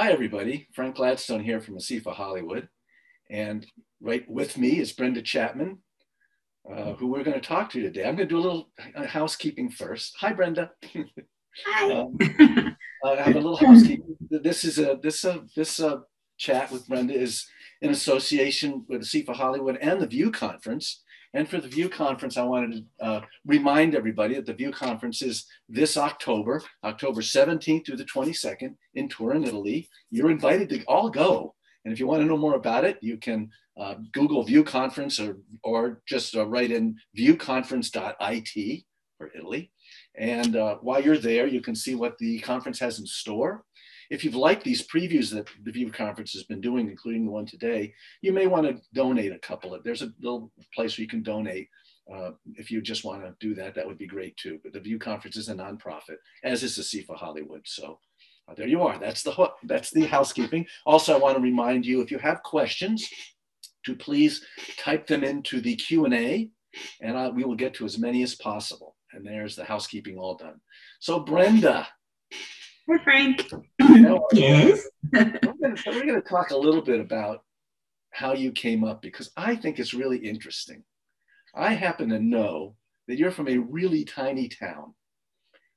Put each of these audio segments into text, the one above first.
Hi, everybody. Frank Gladstone here from ASIFA Hollywood. And right with me is Brenda Chapman, uh, who we're going to talk to today. I'm going to do a little uh, housekeeping first. Hi, Brenda. Hi. um, I have a little housekeeping. This is a this uh, this uh, chat with Brenda is in association with ASIFA Hollywood and the View Conference. And for the View Conference, I wanted to uh, remind everybody that the View Conference is this October, October 17th through the 22nd in Turin, Italy. You're invited to all go. And if you want to know more about it, you can uh, Google View Conference or, or just uh, write in viewconference.it for Italy. And uh, while you're there, you can see what the conference has in store. If you've liked these previews that the View Conference has been doing, including the one today, you may want to donate a couple. Of, there's a little place where you can donate. Uh, if you just want to do that, that would be great too. But the View Conference is a nonprofit, as is ASIFA Hollywood. So uh, there you are. That's the that's the housekeeping. Also, I want to remind you if you have questions, to please type them into the Q and A, and we will get to as many as possible. And there's the housekeeping all done. So Brenda, Hi, Frank. Yes. we're going to talk a little bit about how you came up because I think it's really interesting. I happen to know that you're from a really tiny town,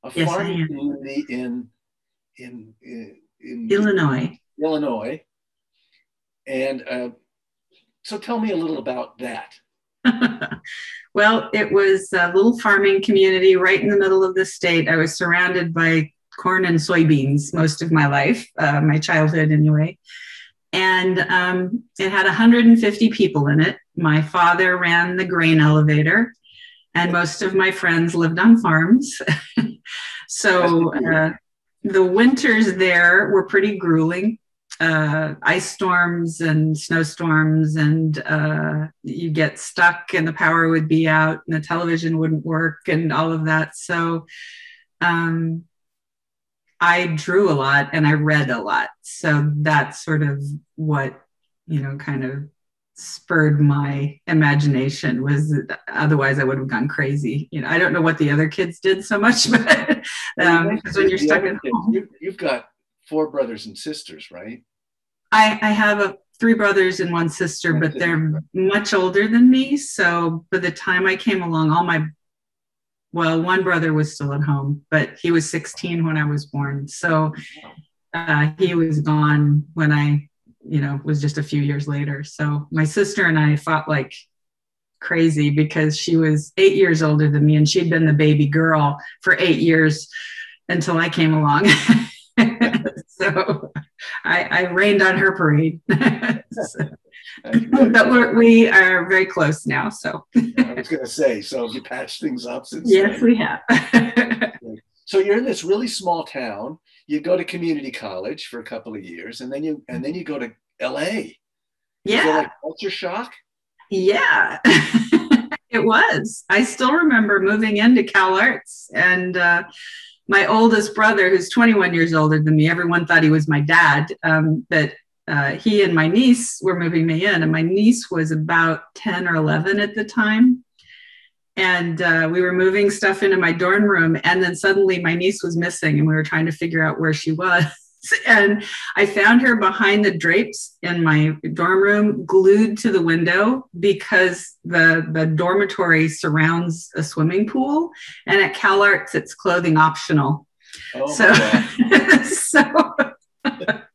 a Yes, farming community in in in, in Illinois. Illinois, and uh, so tell me a little about that. well, it was a little farming community right in the middle of the state. I was surrounded by corn and soybeans most of my life, uh, my childhood anyway. And um, it had 150 people in it. My father ran the grain elevator, and most of my friends lived on farms. so uh, the winters there were pretty grueling uh, ice storms and snowstorms, and uh, you get stuck, and the power would be out, and the television wouldn't work, and all of that. So, um, I drew a lot and I read a lot. So that's sort of what you know, kind of spurred my imagination. Was otherwise I would have gone crazy. You know, I don't know what the other kids did so much, but um, because when you're stuck at home. You, you've got four brothers and sisters, right? I, I have a, three brothers and one sister, but they're much older than me. So by the time I came along, all my, well, one brother was still at home, but he was 16 when I was born. So uh, he was gone when I, you know, was just a few years later. So my sister and I fought like crazy because she was eight years older than me and she'd been the baby girl for eight years until I came along. so I, I rained on her parade. So- but we're, we are very close now. So I was going to say, so have you patched things up since? yes, then? we have. So you're in this really small town. You go to community college for a couple of years, and then you and then you go to L.A. Yeah, like culture shock. yeah. it was. I still remember moving into Cal Arts and uh, my oldest brother, who's 21 years older than me, everyone thought he was my dad. Um, but uh, he and my niece were moving me in, and my niece was about 10 or 11 at the time. And uh, we were moving stuff into my dorm room, and then suddenly my niece was missing, and we were trying to figure out where she was. And I found her behind the drapes in my dorm room, glued to the window because the, the dormitory surrounds a swimming pool. And at Cal Arts, it's clothing optional. Oh, so, God.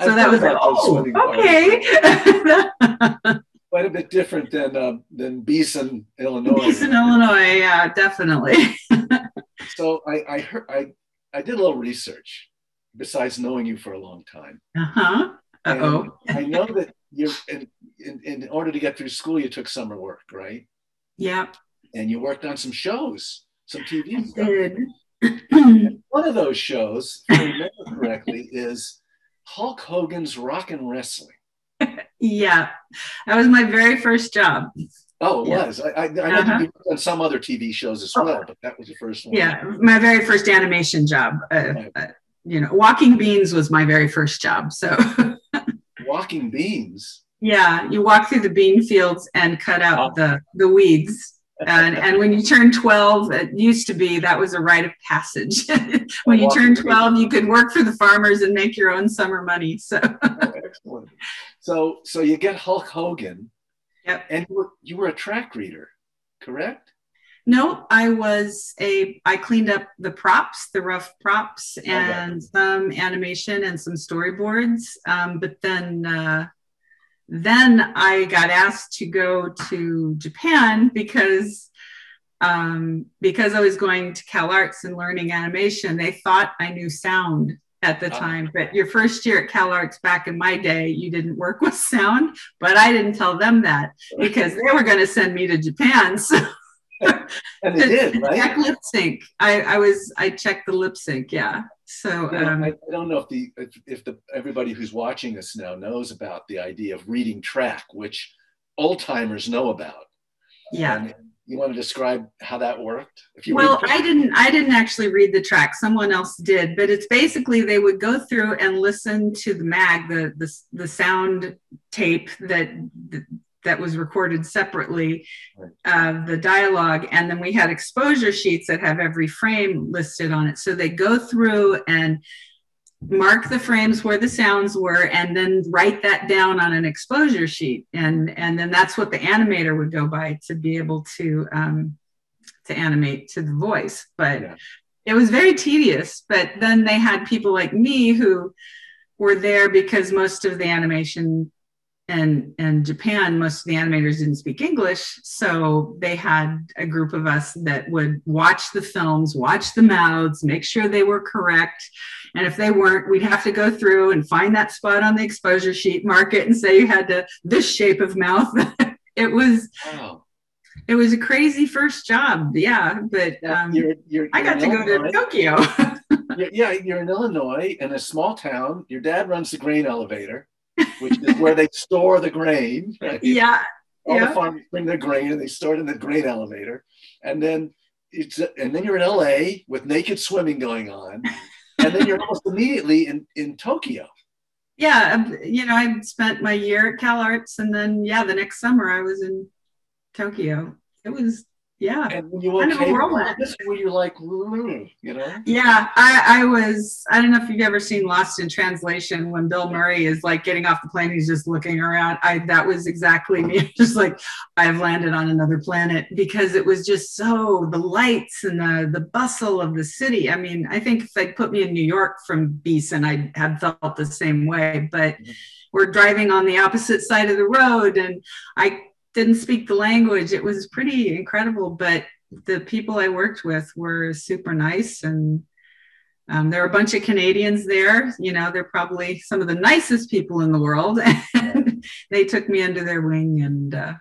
so that was like, oh, okay. Quite a bit different than um, than Beason, Illinois. In Illinois, yeah, definitely. So I I heard I I did a little research besides knowing you for a long time. Uh huh. Uh oh. I know that you in, in in order to get through school, you took summer work, right? Yeah, And you worked on some shows, some TV I stuff. did. One of those shows, if I remember correctly, is Hulk Hogan's Rock and Wrestling. yeah, that was my very first job. Oh, it Yeah. was. I, I, I know Uh-huh. you've done some other TV shows as well, but that was the first one. Yeah, my very first animation job. Uh, Right. uh, you know, walking beans was my very first job. So Walking Beans. yeah, you walk through the bean fields and cut out the the weeds. And, and when you turn 12, it used to be that was a rite of passage. when you turn 12, you could work for the farmers and make your own summer money. So, oh, excellent. So, so you get Hulk Hogan. Yep. And you were, you were a track reader, correct? No, I was a. I cleaned up the props, the rough props, and okay. some animation and some storyboards. Um, but then, uh, then I got asked to go to Japan because um, because I was going to Cal Arts and learning animation. They thought I knew sound at the time. But your first year at Cal Arts back in my day, you didn't work with sound. But I didn't tell them that because they were going to send me to Japan. So and they did, right? Check lip sync. I, I was I checked the lip sync, yeah. So um, I, I, don't know if the if, if, the everybody who's watching us now knows about the idea of reading track, which old timers know about. Yeah. And you want to describe how that worked? If you well, I didn't. I didn't actually read the track. Someone else did, but it's basically they would go through and listen to the mag, the the, the sound tape that that was recorded separately, uh, the dialogue, and then we had exposure sheets that have every frame listed on it. So they go through and mark the frames where the sounds were and then write that down on an exposure sheet. And and then that's what the animator would go by to be able to um, to animate to the voice. But yeah. it was very tedious. But then they had people like me who were there because most of the animation and and Japan, most of the animators didn't speak English, so they had a group of us that would watch the films, watch the mouths, make sure they were correct, and if they weren't, we'd have to go through and find that spot on the exposure sheet, mark it, and say you had to this shape of mouth. it was. Wow. It was a crazy first job, yeah. But um, you're, you're, I got to go to Tokyo. yeah, you're in Illinois in a small town. Your dad runs the grain elevator which is where they store the grain. Right? Yeah. All yeah. the farmers bring their grain and they store it in the grain elevator. And then it's and then you're in LA with naked swimming going on. And then you're almost immediately in, in Tokyo. Yeah, um, you know, I spent my year at Cal Arts, and then yeah, the next summer I was in Tokyo. It was yeah. And when you kind of a this were you like you know? Yeah I, I was i don't know if you've ever seen lost in translation when bill murray is like getting off the plane he's just looking around. I that was exactly me just like i've landed on another planet because it was just so the lights and the the bustle of the city. I mean i think if they put me in new york from beason i'd have felt the same way but mm-hmm. we're driving on the opposite side of the road and i didn't speak the language. It was pretty incredible, but the people I worked with were super nice and um, there are a bunch of Canadians there. You know, they're probably some of the nicest people in the world. And they took me under their wing and uh,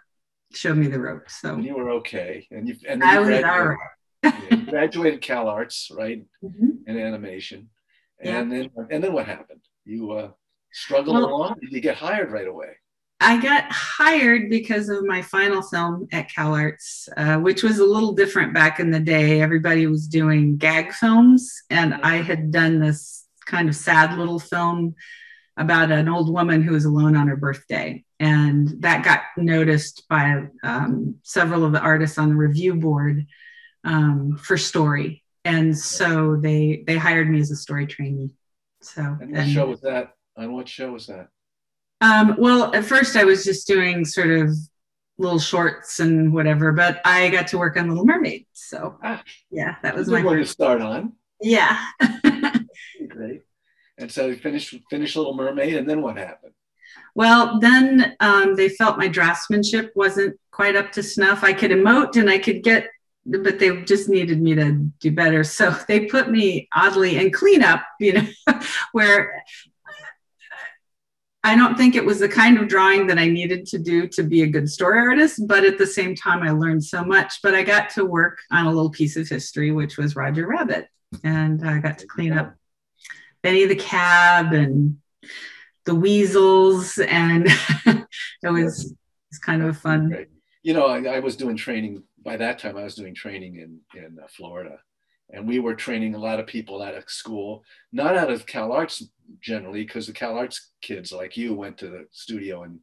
showed me the ropes. So and you were okay, and you and I was all right. graduated Cal Arts, right, mm-hmm. in animation, and yeah. then and then what happened? You uh, struggled well, along. Did you get hired right away? I got hired because of my final film at Cal Arts, uh, which was a little different back in the day. Everybody was doing gag films, and I had done this kind of sad little film about an old woman who was alone on her birthday. And that got noticed by um, several of the artists on the review board um, for story. And so they they hired me as a story trainee. So and what and, show was that? On what show was that? Um, well, at first I was just doing sort of little shorts and whatever, but I got to work on Little Mermaid. So ah, yeah, that was my one to start on. Yeah. Great. And so you finished finished Little Mermaid, and then what happened? Well, then um, they felt my draftsmanship wasn't quite up to snuff. I could emote and I could get, but they just needed me to do better. So they put me oddly in cleanup, you know, where I don't think it was the kind of drawing that I needed to do to be a good story artist, but at the same time, I learned so much. But I got to work on a little piece of history, which was Roger Rabbit. And I got to clean up Benny the Cab and the Weasels. And it was, it was kind of fun. You know, I, I, was doing training by that time, I was doing training in, in uh, Florida. And we were training a lot of people out of school, not out of Cal Arts generally because the Cal Arts kids like you went to the studio in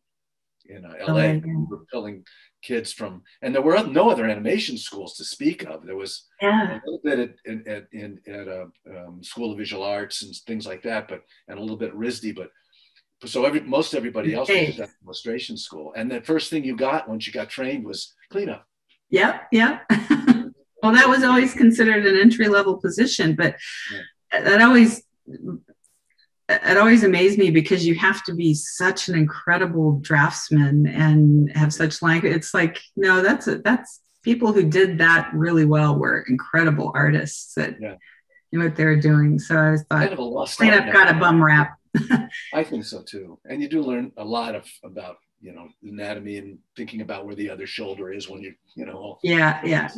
in uh, LA. Oh, we were pulling kids from, and there were no other animation schools to speak of. There was yeah. a little bit at, at, in, at a um, School of Visual Arts and things like that, but and a little bit at RISD, but so every most everybody else was at illustration school. And the first thing you got once you got trained was cleanup. Yep, yep. well, that was always considered an entry level position, but yeah. that always it always amazed me because you have to be such an incredible draftsman and have such language. It's like, no, that's a, that's people who did that really well were incredible artists that yeah. knew what they were doing. So I thought kind of cleanup got a bum rap. I think so too. And you do learn a lot of about you know anatomy and thinking about where the other shoulder is when you you know yeah yeah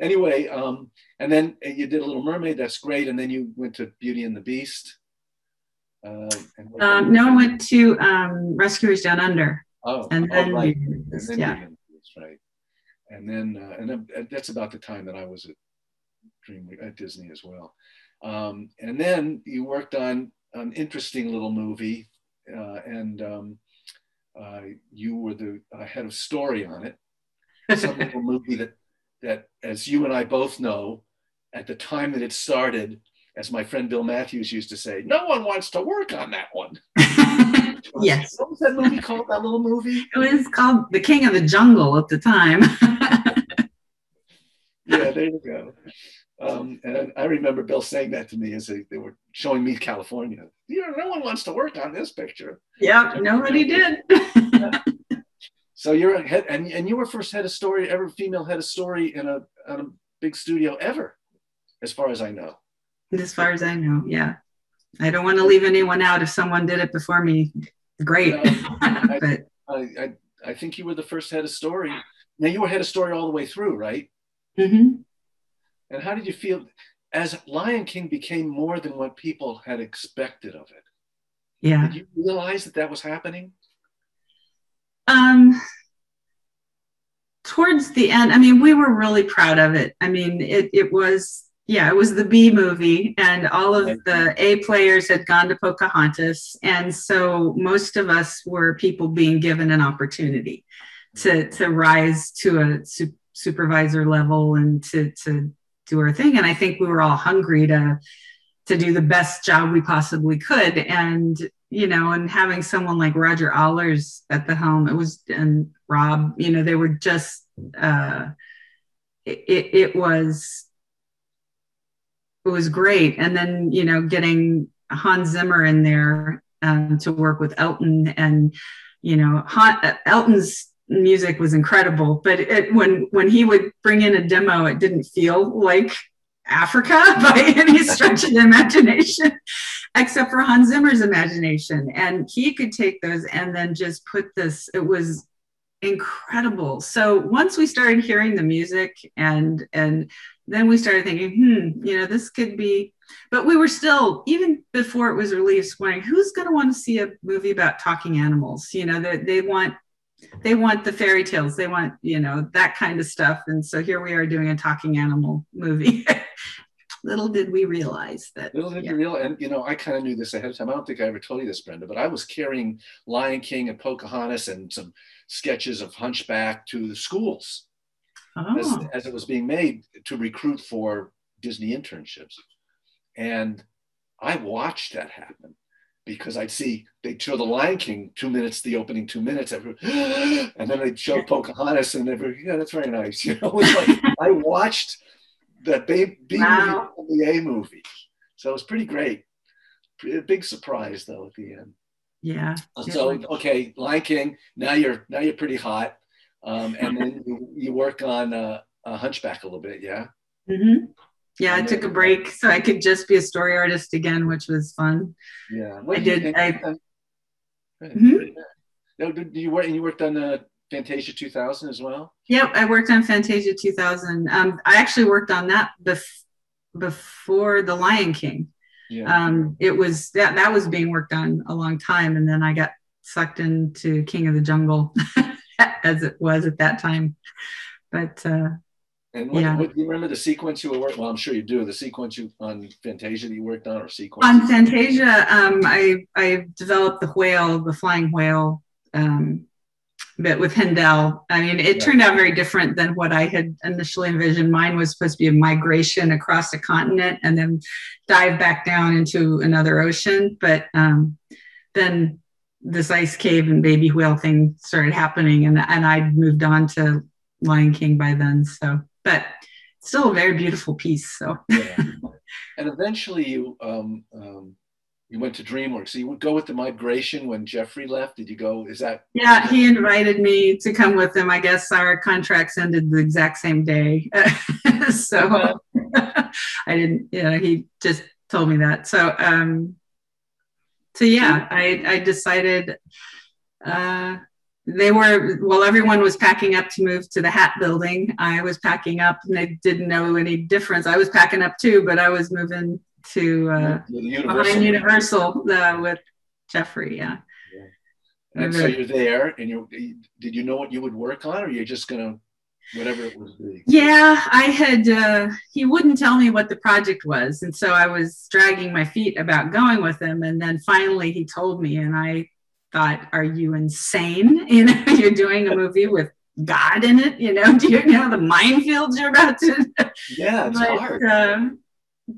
anyway um and then you did a little mermaid that's great and then you went to beauty and the beast um, um, no, I went to um, Rescuers Down Under. Oh, and oh, then, right. and then yeah, that's right. And then, uh, and then uh, that's about the time that I was at Dream at Disney as well. Um, and then you worked on an interesting little movie, uh, and um, uh, you were the uh, head of story on it. Some little movie that, that, as you and I both know, at the time that it started, as my friend Bill Matthews used to say, no one wants to work on that one. yes. What was that movie called? That little movie? It was called The King of the Jungle at the time. yeah, there you go. Um, and I remember Bill saying that to me as they, they were showing me California. You know, no one wants to work on this picture. Yeah, nobody did. so you're a head, and, and you were first head of story, ever female head of story in a, in a big studio ever, as far as I know. As far as I know, yeah. I don't want to leave anyone out. If someone did it before me, great. I, but I, I, I, think you were the first head of story. Now you were head of story all the way through, right? Mm-hmm. And how did you feel as Lion King became more than what people had expected of it? Yeah. Did you realize that that was happening? Um, towards the end, I mean, we were really proud of it. I mean, it, it was yeah, it was the B movie, and all of the A players had gone to Pocahontas, and so most of us were people being given an opportunity to to rise to a su- supervisor level and to to do our thing. And I think we were all hungry to to do the best job we possibly could, and you know, and having someone like Roger Allers at the helm, it was and Rob, you know, they were just uh, it, it was it was great. And then, you know, getting Hans Zimmer in there um, to work with Elton and, you know, Han, Elton's music was incredible, but it, when, when he would bring in a demo, it didn't feel like Africa by any stretch of the imagination, except for Hans Zimmer's imagination. And he could take those and then just put this, it was incredible. So once we started hearing the music and and then we started thinking, hmm, you know, this could be. But we were still, even before it was released, wondering who's going to want to see a movie about talking animals. You know, they, they want they want the fairy tales, they want you know that kind of stuff. And so here we are doing a talking animal movie. Little did we realize that. Little did yeah. you realize, and you know, I kind of knew this ahead of time. I don't think I ever told you this, Brenda, but I was carrying Lion King and Pocahontas and some sketches of Hunchback to the schools oh. as, as it was being made to recruit for Disney internships. And I watched that happen because I'd see they'd show the Lion King two minutes, the opening two minutes, every, and then they'd show Pocahontas, and every yeah, that's very nice. You know, it's like I watched the B, B wow. movie the A movie, so it was pretty great. A big surprise though at the end. Yeah. So okay, Lion King. Now you're now you're pretty hot. Um, and then you, you work on uh, a Hunchback a little bit, yeah. Mm-hmm. Yeah, I took a break so I could just be a story artist again, which was fun. Yeah, what I did. I, mm-hmm. No, did you work? And you worked on uh, Fantasia 2000 as well. Yep, I worked on Fantasia 2000. Um, I actually worked on that bef- before The Lion King. Yeah. Um, it was that that was being worked on a long time, and then I got sucked into King of the Jungle. as it was at that time. But uh, and what, yeah. what, do you remember the sequence you were working? Well, I'm sure you do. The sequence you on Fantasia that you worked on, or sequence on Fantasia, um, I I developed the whale, the flying whale, um, but with Hendel, I mean, it turned out very different than what I had initially envisioned. Mine was supposed to be a migration across a continent and then dive back down into another ocean. But um, then this ice cave and baby whale thing started happening, and and I'd moved on to Lion King by then. So, but still a very beautiful piece. So, yeah. and eventually you um, um, you went to DreamWorks. So you would go with the migration when Jeffrey left. Did you go? Is that? Yeah, he invited me to come with him. I guess our contracts ended the exact same day, so I didn't. You know, he just told me that. So, um, so yeah, I I decided. Uh, they were well everyone was packing up to move to the hat building i was packing up and they didn't know any difference i was packing up too but i was moving to uh, Universal. behind Universal uh, with Jeffrey. Yeah. yeah. And so you're there, and you did you know what you would work on, or you're just gonna whatever it would be? Yeah, I had. Uh, he wouldn't tell me what the project was, and so I was dragging my feet about going with him, and then finally he told me, and I thought, "Are you insane? You know, you're doing a movie with." God in it, you know. Do you know the minefields you're about to? Yeah, it's but, hard. Uh,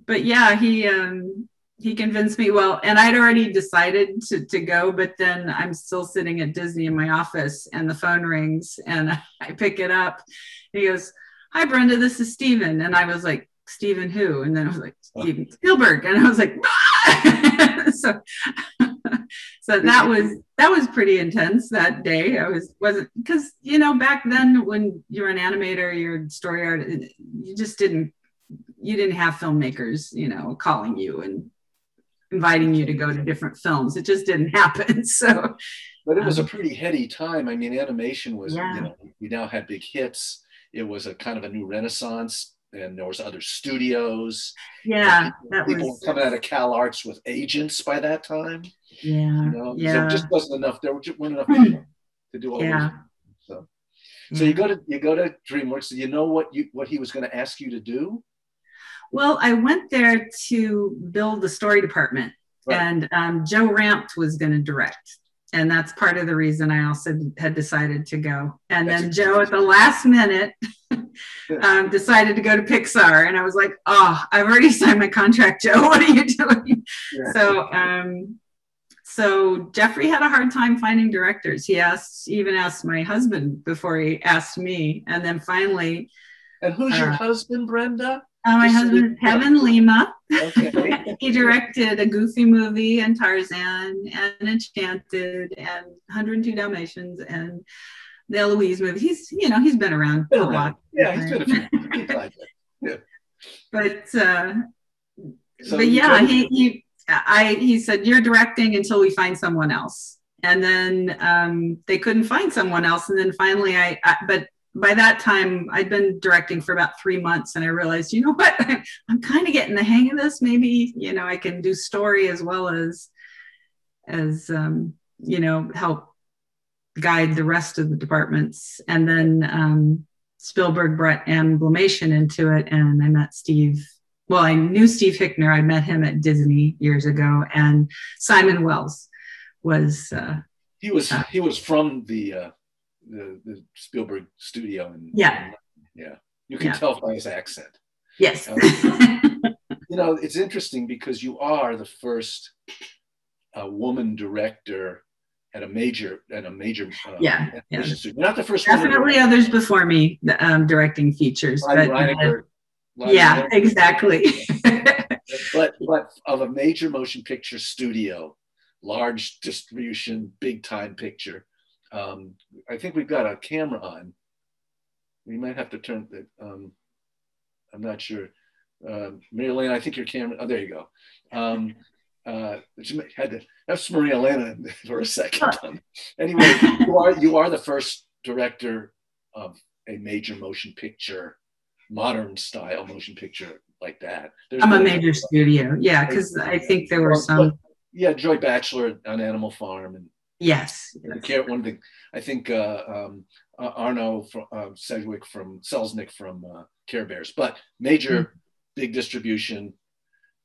but yeah, he um, he convinced me. Well, and I'd already decided to, to go, but then I'm still sitting at Disney in my office, and the phone rings, and I pick it up. he goes, "Hi, Brenda, this is Steven," and I was like, "Steven who?" And then I was like, "Steven Spielberg," and I was like, ah! so. so that was that was pretty intense that day. I was wasn't because you know back then when you're an animator, you're story art, you just didn't you didn't have filmmakers, you know, calling you and inviting you to go to different films. It just didn't happen. So, but it was um, a pretty heady time. I mean, animation was, yeah. you know, we now had big hits. It was a kind of a new renaissance, and there was other studios. Yeah, people, people was... were coming out of Cal Arts with agents by that time. Yeah, you know? yeah. There just wasn't enough. There weren't enough people to do all yeah. So, so you go to you go to DreamWorks. Do you know what you what he was going to ask you to do? Well, I went there to build the story department, right. and um, Joe Ranft was going to direct. And that's part of the reason I also had decided to go. And that's then Joe, at the last minute, um, decided to go to Pixar. And I was like, oh, I've already signed my contract, Joe. What are you doing? Yeah. So, um, so Jeffrey had a hard time finding directors. He asked, even asked my husband before he asked me. And then finally. And who's uh, your husband, Brenda? Uh, my husband is Kevin Lima. Okay. he directed a Goofy movie and Tarzan and Enchanted and 102 Dalmatians and the Eloise movie. He's, you know, he's been around been a lot. Yeah, he's been a few. yeah. But, uh, so but yeah, he, he, I, he said, you're directing until we find someone else. And then um, they couldn't find someone else. And then finally I, I but by that time i'd been directing for about three months and i realized you know what i'm kind of getting the hang of this maybe you know i can do story as well as as um, you know help guide the rest of the departments and then um, spielberg brought amblimation into it and i met steve well i knew steve hickner i met him at disney years ago and simon wells was uh, he was uh, he was from the uh the, the Spielberg studio. And, yeah. And, yeah. You can yeah. tell by his accent. Yes. Um, you know, it's interesting because you are the first uh, woman director at a major at a major uh, yeah, yeah. You're not the first definitely others before me um, directing features but uh, yeah exactly but but of a major motion picture studio large distribution big time picture um, I think we've got a camera on. We might have to turn it. Um, I'm not sure. Uh, Maria Elena, I think your camera. Oh, there you go. Um, uh, had to. That's Maria Elena for a second. Um, anyway, you are you are the first director of a major motion picture, modern style motion picture like that. There's I'm a major studio, yeah, because I think there were some. Yeah, Joy Batchelor on Animal Farm and Yes. yes. One of the, I think uh, um, uh, Arna from, uh, Sedgwick from Selznick from uh, Care Bears, but major, mm-hmm. big distribution,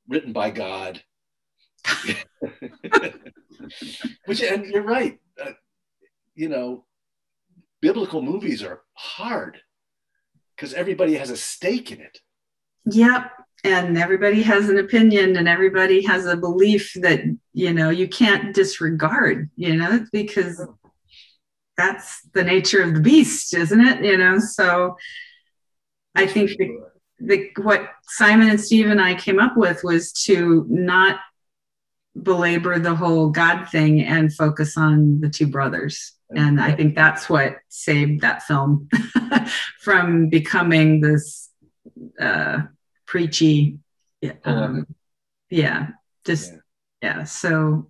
written by God. Which, and you're right. Uh, you know, biblical movies are hard because everybody has a stake in it. Yep. And everybody has an opinion and everybody has a belief that, you know, you can't disregard, you know, because that's the nature of the beast, isn't it? You know, so I think the, the, what Simon and Steve and I came up with was to not belabor the whole God thing and focus on the two brothers. And I think that's what saved that film from becoming this uh, preachy. Um, yeah, just yeah. yeah. So,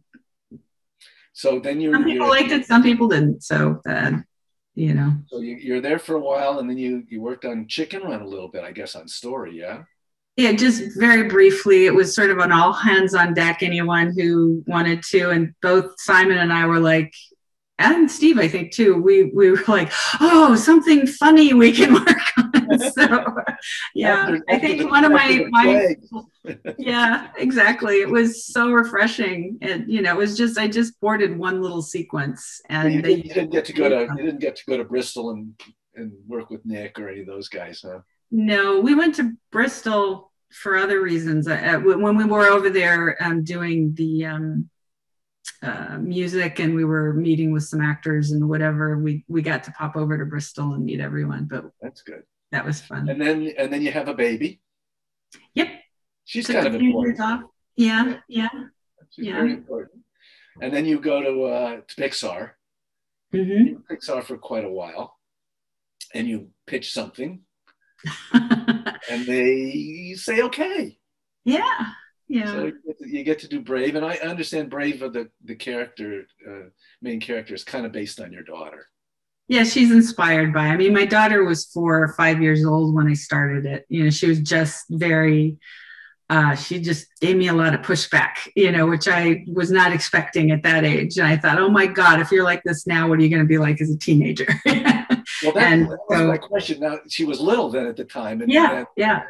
so then you some people liked it, some people didn't. So, uh, you know. So you, you're there for a while, and then you you worked on Chicken Run a little bit, I guess, on story, yeah. Yeah, just very briefly, it was sort of an all hands on deck. Anyone who wanted to, and both Simon and I were like, and Steve, I think too. We we were like, oh, something funny we can work on. so, yeah, I think one of my my yeah, exactly. It was so refreshing, and you know, it was just I just boarded one little sequence, and you, did, you didn't get to go to you didn't get to go to Bristol and and work with Nick or any of those guys, huh? No, we went to Bristol for other reasons. Uh, when we were over there um, doing the um, uh, music and we were meeting with some actors and whatever, we we got to pop over to Bristol and meet everyone. But that's good. That was fun. And then and then you have a baby. Yep. She's Took kind of important. Yeah, yeah. She's yeah. very important. And then you go to uh, to Pixar. Mm-hmm. Pixar for quite a while, and you pitch something and they say okay. Yeah, yeah. So you get to do Brave, and I understand Brave of the the character, uh, main character, is kind of based on your daughter. Yeah, she's inspired by. I mean, my daughter was four or five years old when I started it. You know, she was just very. Uh, she just gave me a lot of pushback, you know, which I was not expecting at that age. And I thought, oh my God, if you're like this now, what are you going to be like as a teenager? Well, that, and that was so, my question. Now she was little then at the time. And, yeah, and, yeah.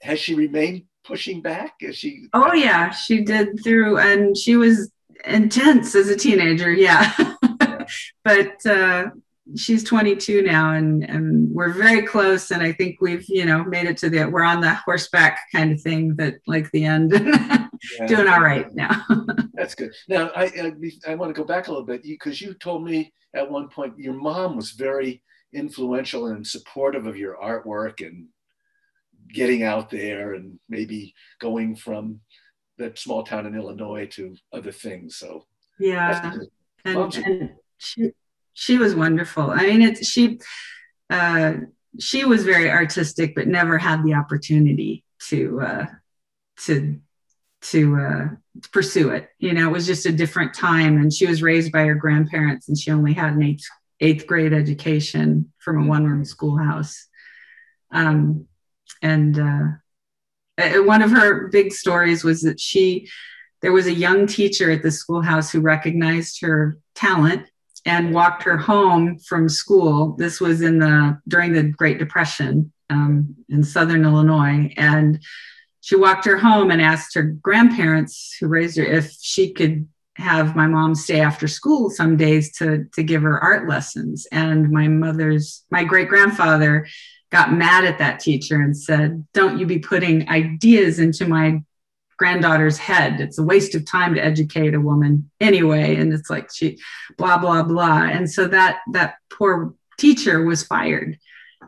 Has she remained pushing back? Is she? Oh yeah, she did through, and she was intense as a teenager. Yeah, yeah. but uh, she's 22 now, and and we're very close. And I think we've you know made it to the we're on the horseback kind of thing that like the end. Yeah. Doing all right now. That's good. Now I I, I want to go back a little bit because you, you told me at one point your mom was very influential and supportive of your artwork and getting out there and maybe going from that small town in Illinois to other things. So yeah, and, and, she she was wonderful. I mean, it's she uh, she was very artistic, but never had the opportunity to uh, to to uh, pursue it. You know, it was just a different time, and she was raised by her grandparents, and she only had an eighth eighth grade education from a one room schoolhouse. Um, and uh, one of her big stories was that she there was a young teacher at the schoolhouse who recognized her talent and walked her home from school. This was in the during the Great Depression um, in Southern Illinois, and she walked her home and asked her grandparents who raised her if she could have my mom stay after school some days to to give her art lessons and my mother's my great grandfather got mad at that teacher and said don't you be putting ideas into my granddaughter's head it's a waste of time to educate a woman anyway and it's like she blah blah blah and so that that poor teacher was fired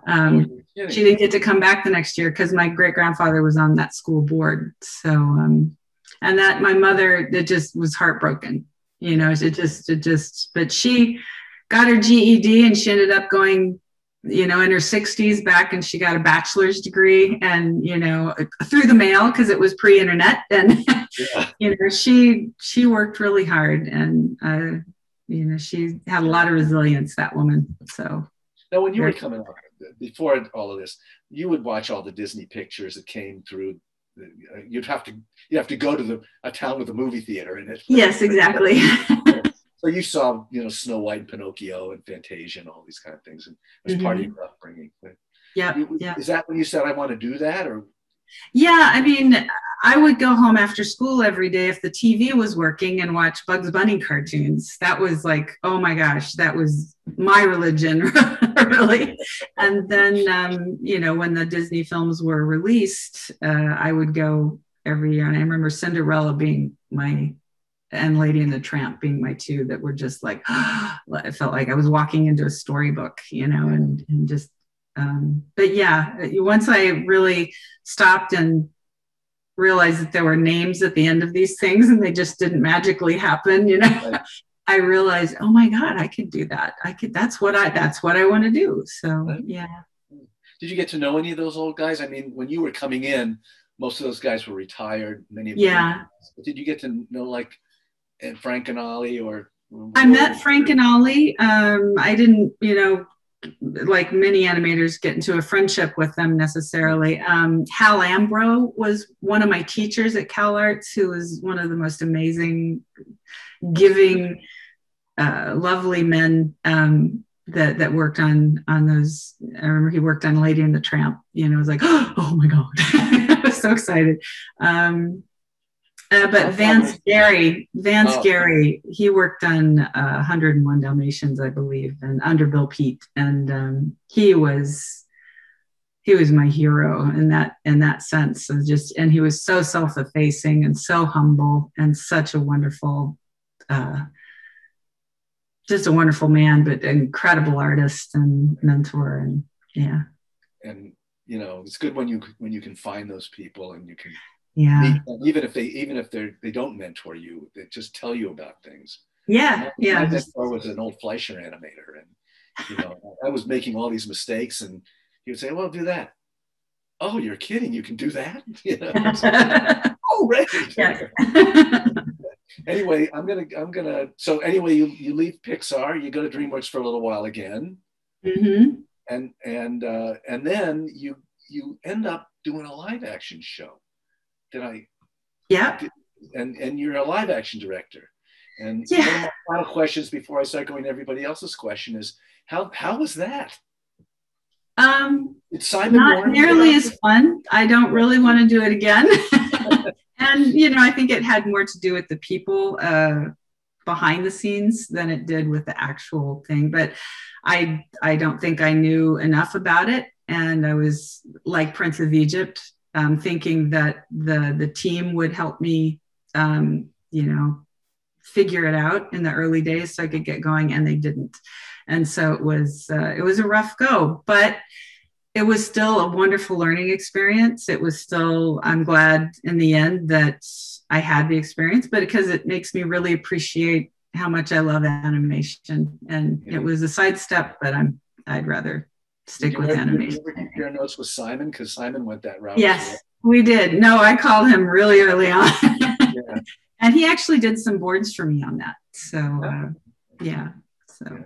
um, she didn't get to come back the next year because my great grandfather was on that school board. So, um, and that my mother, it just was heartbroken. You know, it just, it just, but she got her GED and she ended up going, you know, in her 60s back and she got a bachelor's degree and, you know, through the mail because it was pre internet. And, yeah. you know, she, she worked really hard and, uh, you know, she had a lot of resilience, that woman. So, now, when you were coming up, before all of this, you would watch all the Disney pictures that came through. You'd have to you have to go to the a town with a movie theater in it. Yes, exactly. so you saw you know Snow White and Pinocchio and Fantasia and all these kind of things, and as mm-hmm. part of your upbringing. yeah, yeah. Is that when you said I want to do that, or? Yeah, I mean, I would go home after school every day if the TV was working and watch Bugs Bunny cartoons. That was like, oh my gosh, that was my religion, really. And then, um, you know, when the Disney films were released, uh, I would go every year. And I remember Cinderella being my and Lady and the Tramp being my two that were just like, I felt like I was walking into a storybook, you know, and, and just, um, but yeah, once I really stopped and realized that there were names at the end of these things and they just didn't magically happen you know right. i realized oh my god i could do that. I could that's what i that's what i want to do. So right. yeah. Did you get to know any of those old guys? I mean when you were coming in most of those guys were retired many of them yeah. did you get to know like frank and ollie or I met Frank and Ollie. Um, I didn't, you know, like many animators get into a friendship with them necessarily. Um, Hal Ambro was one of my teachers at Cal Arts, who was one of the most amazing, giving, uh, lovely men um, that that worked on on those. I remember he worked on Lady and the Tramp. You know, it was like, oh my god, I was so excited. Um, uh, but Vance Gerry, Vance oh. Gerry, he worked on uh, 101 Dalmatians, I believe, and under Bill Peet, and um, he was he was my hero in that in that sense of just, and he was so self-effacing and so humble and such a wonderful, uh, just a wonderful man, but incredible artist and mentor, and yeah. And you know, it's good when you when you can find those people and you can yeah. Even if they even if they they don't mentor you they just tell you about things. Yeah yeah my mentor was an old fleischer animator and you know i was making all these mistakes and he would say well do that. Oh you're kidding you can do that? You know oh right yeah. anyway i'm gonna i'm gonna so anyway you, you leave pixar you go to dreamworks for a little while again. Mm-hmm. and and uh, and then you you end up doing a live action show did I? Yeah. And and you're a live action director. And yeah. one of my final questions before I start going to everybody else's question is how how was that? Um, Simon not nearly as fun. I don't really want to do it again. and you know, I think it had more to do with the people uh, behind the scenes than it did with the actual thing. But I I don't think I knew enough about it, and I was like Prince of Egypt um, thinking that the the team would help me, um, you know, figure it out in the early days so I could get going, and they didn't. And so it was uh, it was a rough go, but it was still a wonderful learning experience. It was still I'm glad in the end that I had the experience, but because it makes me really appreciate how much I love animation. And it was a sidestep, but I'm I'd rather stick with animation. You ever notes with Simon? Because Simon went that route. Yes, we did. No, I called him really early on. yeah. And he actually did some boards for me on that. So, uh, yeah. So. Yeah.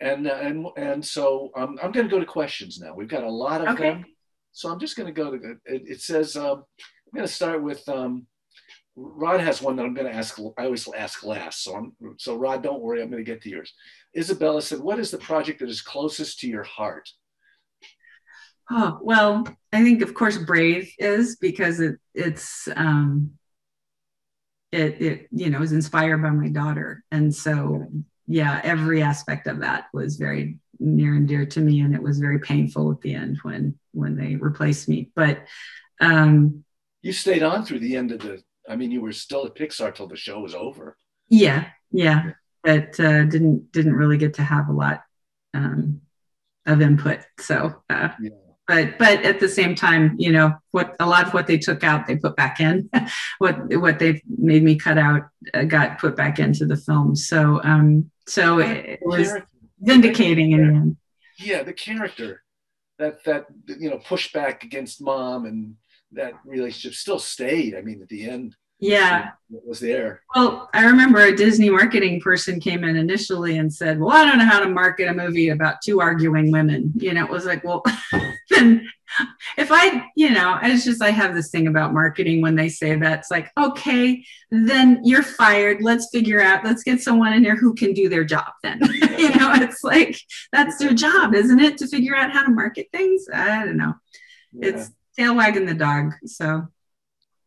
And, uh, and and so um, I'm going to go to questions now. We've got a lot of okay. them, so I'm just going to go to. It, it says um, I'm going to start with um, Rod has one that I'm going to ask. I always ask last, so I'm so Rod. Don't worry, I'm going to get to yours. Isabella said, What is the project that is closest to your heart? Oh, well, I think, of course, Brave is because it, it's, um, it, it, you know, is inspired by my daughter. And so, yeah, every aspect of that was very near and dear to me. And it was very painful at the end when, when they replaced me. But, um, you stayed on through the end of the, I mean, you were still at Pixar till the show was over. Yeah. Yeah but uh, didn't didn't really get to have a lot um, of input. So, uh, yeah. but but at the same time, you know, what a lot of what they took out, they put back in. what what they made me cut out uh, got put back into the film. So um, so it, it was vindicating in the end. Yeah, the character that that you know pushed back against mom and that relationship still stayed. I mean, at the end, yeah. What was there well i remember a disney marketing person came in initially and said well i don't know how to market a movie about two arguing women. You know it was like well then if i you know it's just i have this thing about marketing when they say that. It's like okay then you're fired. Let's figure out let's get someone in here who can do their job then. You know it's like that's their job isn't it to figure out how to market things? I don't know. Yeah. it's tail wagging the dog so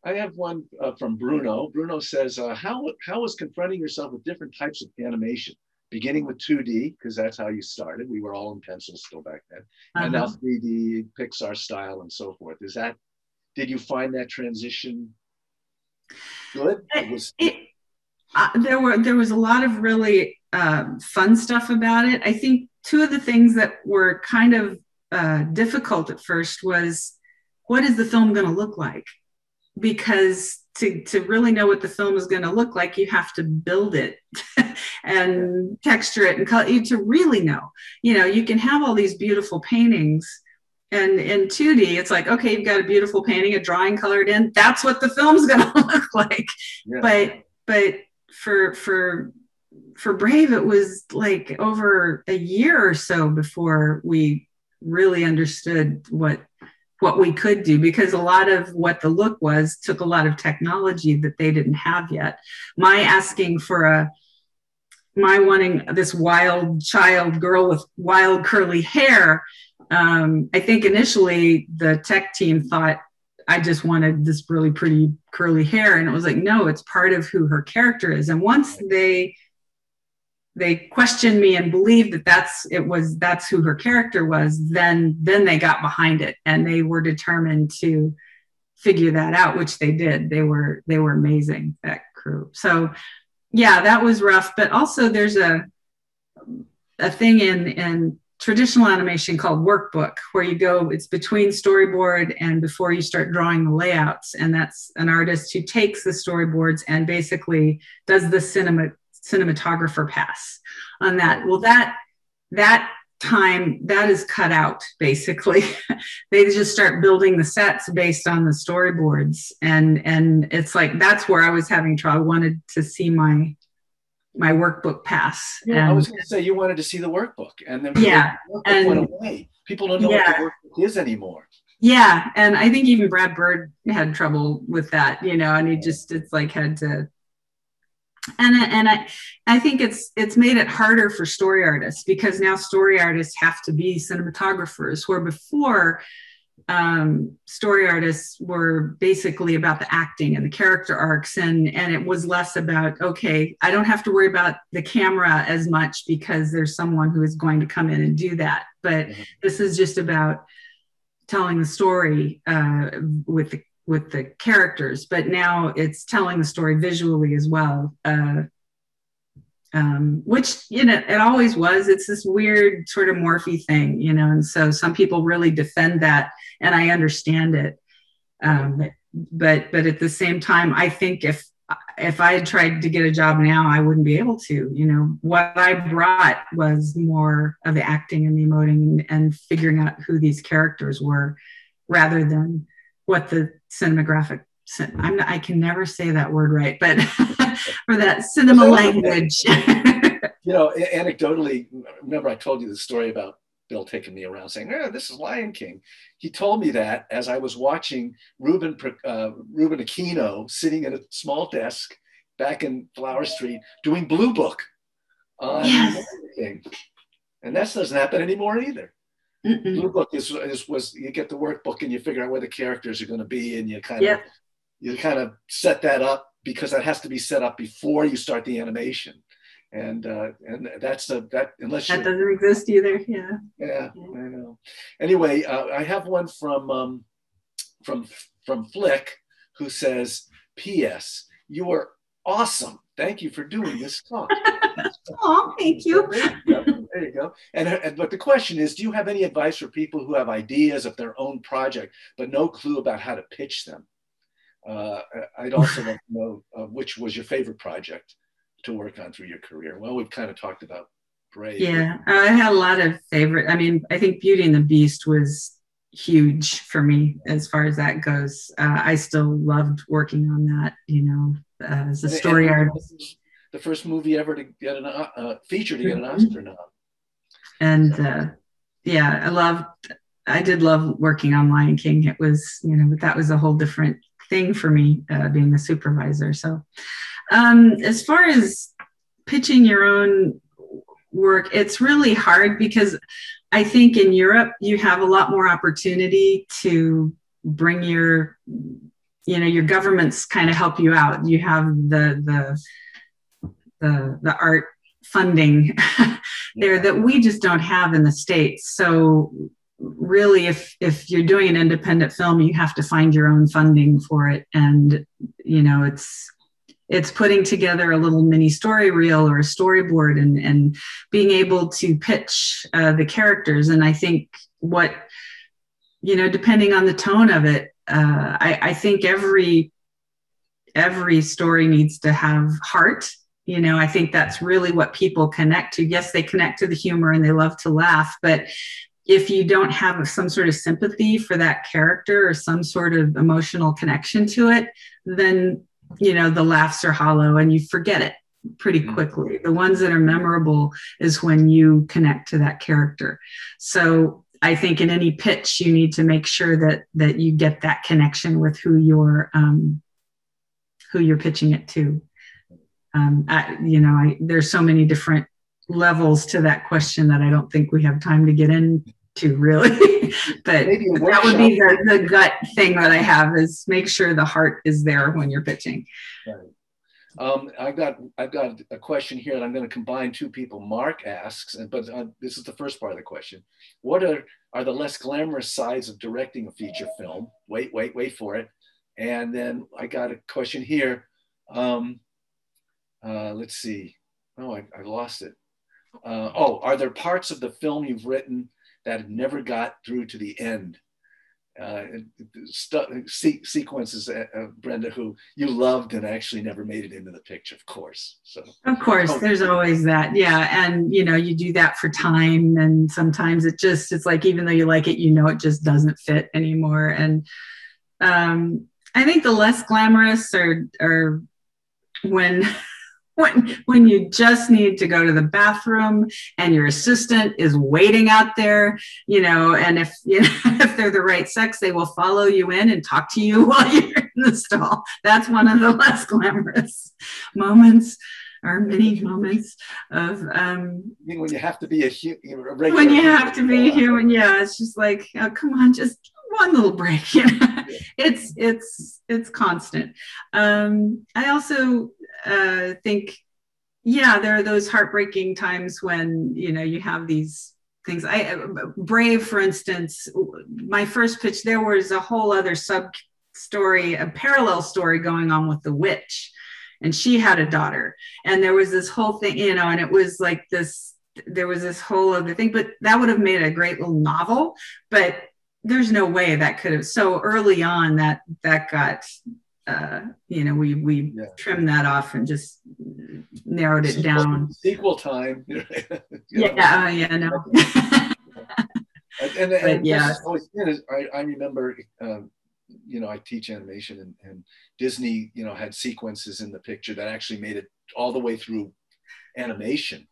I have one uh, from Bruno. Bruno says, uh, how, how was confronting yourself with different types of animation, beginning with 2D, because that's how you started. We were all in pencils still back then, uh-huh. and now 3D, uh-huh. Pixar style, and so forth. Is that, did you find that transition good? It was, it, uh, there were there was a lot of really uh, fun stuff about it. I think two of the things that were kind of uh, difficult at first was what is the film going to look like? Because to, to really know what the film is going to look like, you have to build it and texture it and color you to really know. You know, you can have all these beautiful paintings. And in 2D, it's like, okay, you've got a beautiful painting, a drawing colored in. That's what the film's going to look like. Yeah. But but for for for Brave, it was like over a year or so before we really understood what what we could do because a lot of what the look was took a lot of technology that they didn't have yet. My asking for a my wanting this wild child girl with wild curly hair. Um, I think initially the tech team thought I just wanted this really pretty curly hair. And it was like, no, it's part of who her character is. And once they they questioned me and believed that that's it was that's who her character was, then then they got behind it and they were determined to figure that out, which they did. They were they were amazing, that crew. So yeah, that was rough. But also there's a a thing in in traditional animation called workbook where you go it's between storyboard and before you start drawing the layouts and that's an artist who takes the storyboards and basically does the cinema cinematographer pass on that well that that time that is cut out basically they just start building the sets based on the storyboards and and it's like that's where i was having trouble i wanted to see my my workbook pass. Yeah, and, I was going to say you wanted to see the workbook, and then yeah, the and went away. People don't know yeah. what the workbook is anymore. Yeah, and I think even Brad Bird had trouble with that, you know, and he just it's like had to. And and I I think it's it's made it harder for story artists because now story artists have to be cinematographers, where before um, story artists were basically about the acting and the character arcs and and it was less about okay i don't have to worry about the camera as much because there's someone who is going to come in and do that but mm-hmm. this is just about telling the story uh, with the with the characters but now it's telling the story visually as well uh, um, which you know it always was. It's this weird sort of morphy thing you know and so some people really defend that and i understand it. Um, but but at the same time i think if if i had tried to get a job now i wouldn't be able to you know. What i brought was more of the acting and the emoting and, and figuring out who these characters were rather than what the cinematographic I'm I can never say that word right, but for that cinema language. you know, anecdotally, remember I told you the story about Bill taking me around saying, oh, this is Lion King. He told me that as I was watching Ruben, uh, Ruben Aquino sitting at a small desk back in Flower Street doing Blue Book on yes. Lion King. And that doesn't happen anymore either. Mm-mm. Blue Book is, is, was you get the workbook and you figure out where the characters are going to be and you kind of you kind of set that up because that has to be set up before you start the animation. And uh, and that's the that unless that doesn't exist either yeah. Yeah, yeah. i know. Anyway uh, i have one from um, from from flick who says ps you are awesome. Thank you for doing this talk. Oh thank you there you go and, and but the question is do you have any advice for people who have ideas of their own project but no clue about how to pitch them uh, I'd also like to know uh, which was your favorite project to work on through your career. Well, we've kind of talked about Brave. Yeah, I had a lot of favorite. I mean, I think Beauty and the Beast was huge for me as far as that goes. Uh, I still loved working on that. You know, uh, as a story artist. The first movie ever to get an uh, feature to get an mm-hmm. Oscar nom. And uh, yeah, I loved. I did love working on Lion King. It was, you know, that was a whole different thing for me uh, being a supervisor. So, um, as far as pitching your own work, it's really hard because I think in Europe you have a lot more opportunity to bring your you know your governments kind of help you out you have the the the, the art funding there that we just don't have in the states. So really if if you're doing an independent film you have to find your own funding for it. And you know it's it's putting together a little mini story reel or a storyboard and and being able to pitch uh, the characters. And i think what you know depending on the tone of it uh, I, I think every every story needs to have heart you know i think that's really what people connect to. Yes they connect to the humor and they love to laugh but if you don't have some sort of sympathy for that character or some sort of emotional connection to it then you know the laughs are hollow and you forget it pretty mm-hmm. quickly. The ones that are memorable is when you connect to that character. So i think in any pitch you need to make sure that that you get that connection with who you're um, who you're pitching it to um, I, you know I, there's so many different levels to that question that i don't think we have time to get into really but that would be the, the gut thing that i have is make sure the heart is there when you're pitching right. Um, I've got I've got a question here, and I'm going to combine two people. Mark asks, and but uh, this is the first part of the question: What are are the less glamorous sides of directing a feature film? Wait, wait, wait for it. And then I got a question here. Um, uh, let's see. Oh, I, I lost it. Uh, oh, are there parts of the film you've written that never got through to the end? Uh, se- sequences, uh, uh, Brenda, who you loved and actually never made it into the picture, of course. So, of course, oh. there's always that, yeah. And you know, you do that for time, and sometimes it just it's like even though you like it, you know, it just doesn't fit anymore. And um, I think the less glamorous are are when when when you just need to go to the bathroom and your assistant is waiting out there you know and if you know if they're the right sex they will follow you in and talk to you while you're in the stall. That's one of the less glamorous moments or many moments of um when you have to be a, human when you have to be a human yeah it's just like oh, come on just one little break you know? it's it's it's constant. Um i also uh, think, yeah, there are those heartbreaking times when you know you have these things. I uh, Brave, for instance, my first pitch, there was a whole other sub story, a parallel story going on with the witch, and she had a daughter, and there was this whole thing, you know, and it was like this. There was this whole other thing, but that would have made a great little novel. But there's no way that could have so early on that that got uh, you know, we we yeah. trimmed that off and just narrowed it sequel, down. Sequel time. yeah, uh, yeah, no. and, and, and yeah, always, I, I remember, um, you know, I teach animation, and, and Disney, you know, had sequences in the picture that actually made it all the way through animation.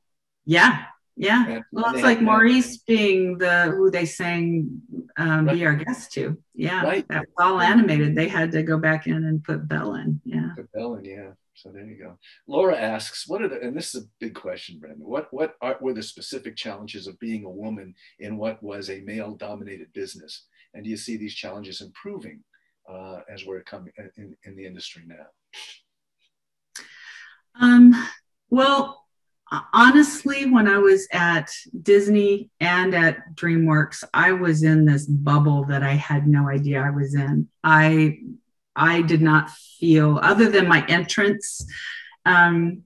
Yeah, yeah. And, well, it's like Maurice being the who they sang um, right. "Be Our Guest" to. Yeah, right. that was all animated. They had to go back in and put Belle in. Yeah. Put Belle in. Yeah. So there you go. Laura asks, "What are the?" And this is a big question, Brenda. What what are, were the specific challenges of being a woman in what was a male-dominated business? And do you see these challenges improving uh, as we're coming in, in the industry now? Um. Well, honestly, when I was at Disney and at DreamWorks, I was in this bubble that I had no idea I was in. I I did not feel, other than my entrance um,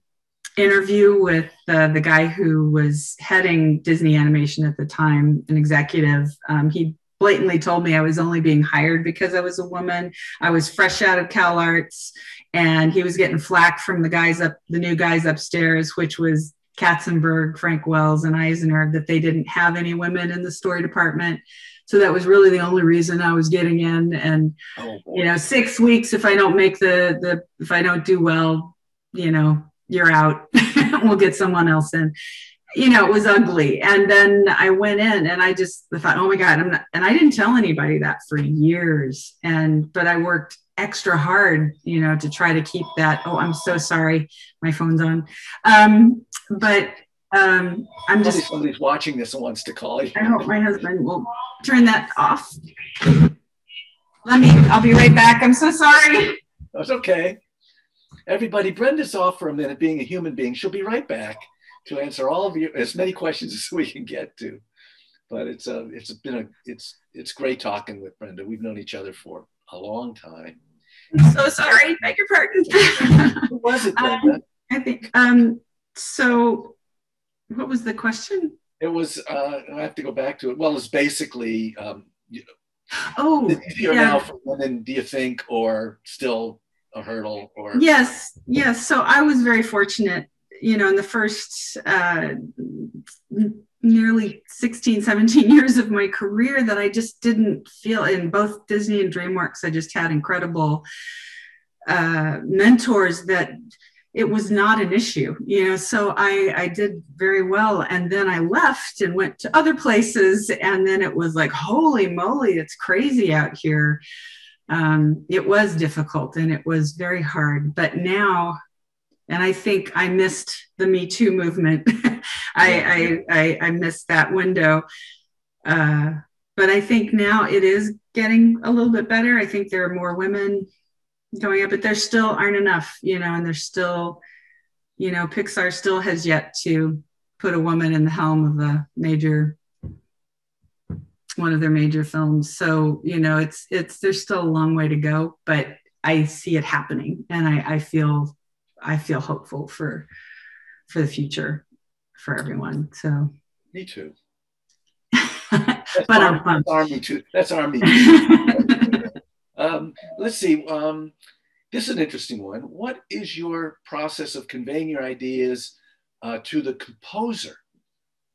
interview with uh, the guy who was heading Disney Animation at the time, an executive. Um, he blatantly told me I was only being hired because I was a woman. I was fresh out of Cal Arts and he was getting flack from the guys up the new guys upstairs which was katzenberg frank wells and eisner that they didn't have any women in the story department. So that was really the only reason i was getting in. And oh, you know six weeks if i don't make the the if i don't do well you know you're out. We'll get someone else in you know it was ugly and then i went in and i just thought oh my god i'm not and i didn't tell anybody that for years and but i worked extra hard, you know, to try to keep that. Oh, I'm so sorry, my phone's on. Um, but um, I'm just somebody's watching this and wants to call you. I hope my husband will turn that off. Let me, I'll be right back. I'm so sorry. That's okay. Everybody, Brenda's off for a minute being a human being. She'll be right back to answer all of you as many questions as we can get to. But it's a, it's been a, it's, it's great talking with Brenda. We've known each other for a long time. I'm so sorry. Beg your pardon. Who was it, Brenda? Um, I think, um, so what was the question? It was, uh, I have to go back to it. Well, it's basically, um, you know, Oh, easier yeah. now for women, do you think, or still a hurdle? Or Yes, yes. So I was very fortunate, you know, in the first uh, nearly 16, 17 years of my career that I just didn't feel in both Disney and DreamWorks. I just had incredible uh, mentors that it was not an issue, you know. So I, I did very well. And then I left and went to other places. And then it was like, holy moly, it's crazy out here um, it was difficult and it was very hard. But now, and I think I missed the Me Too movement. I, I, I, I, missed that window. Uh, but I think now it is getting a little bit better. I think there are more women going up, but there still aren't enough, you know, and there's still, you know, Pixar still has yet to put a woman in the helm of a major one of their major films. So, you know, it's it's there's still a long way to go, but I see it happening and I, I feel I feel hopeful for for the future for everyone. So me too. but I'm that's army too. That's army. um, let's see. Um, this is an interesting one. What is your process of conveying your ideas uh, to the composer?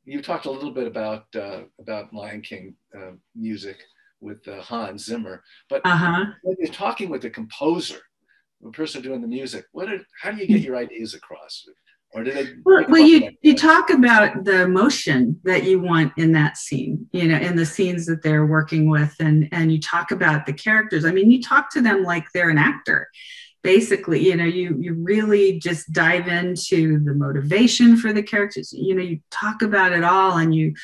you talked a little bit about uh, about Lion King uh, music with uh, Hans Zimmer, but uh-huh. when you're talking with the composer, the person doing the music, what are, how do you get your ideas across? Or did they? Well, well you you talk about the emotion that you want in that scene, you know, in the scenes that they're working with, and and you talk about the characters. I mean, you talk to them like they're an actor basically you know you you really just dive into the motivation for the characters you know you talk about it all and you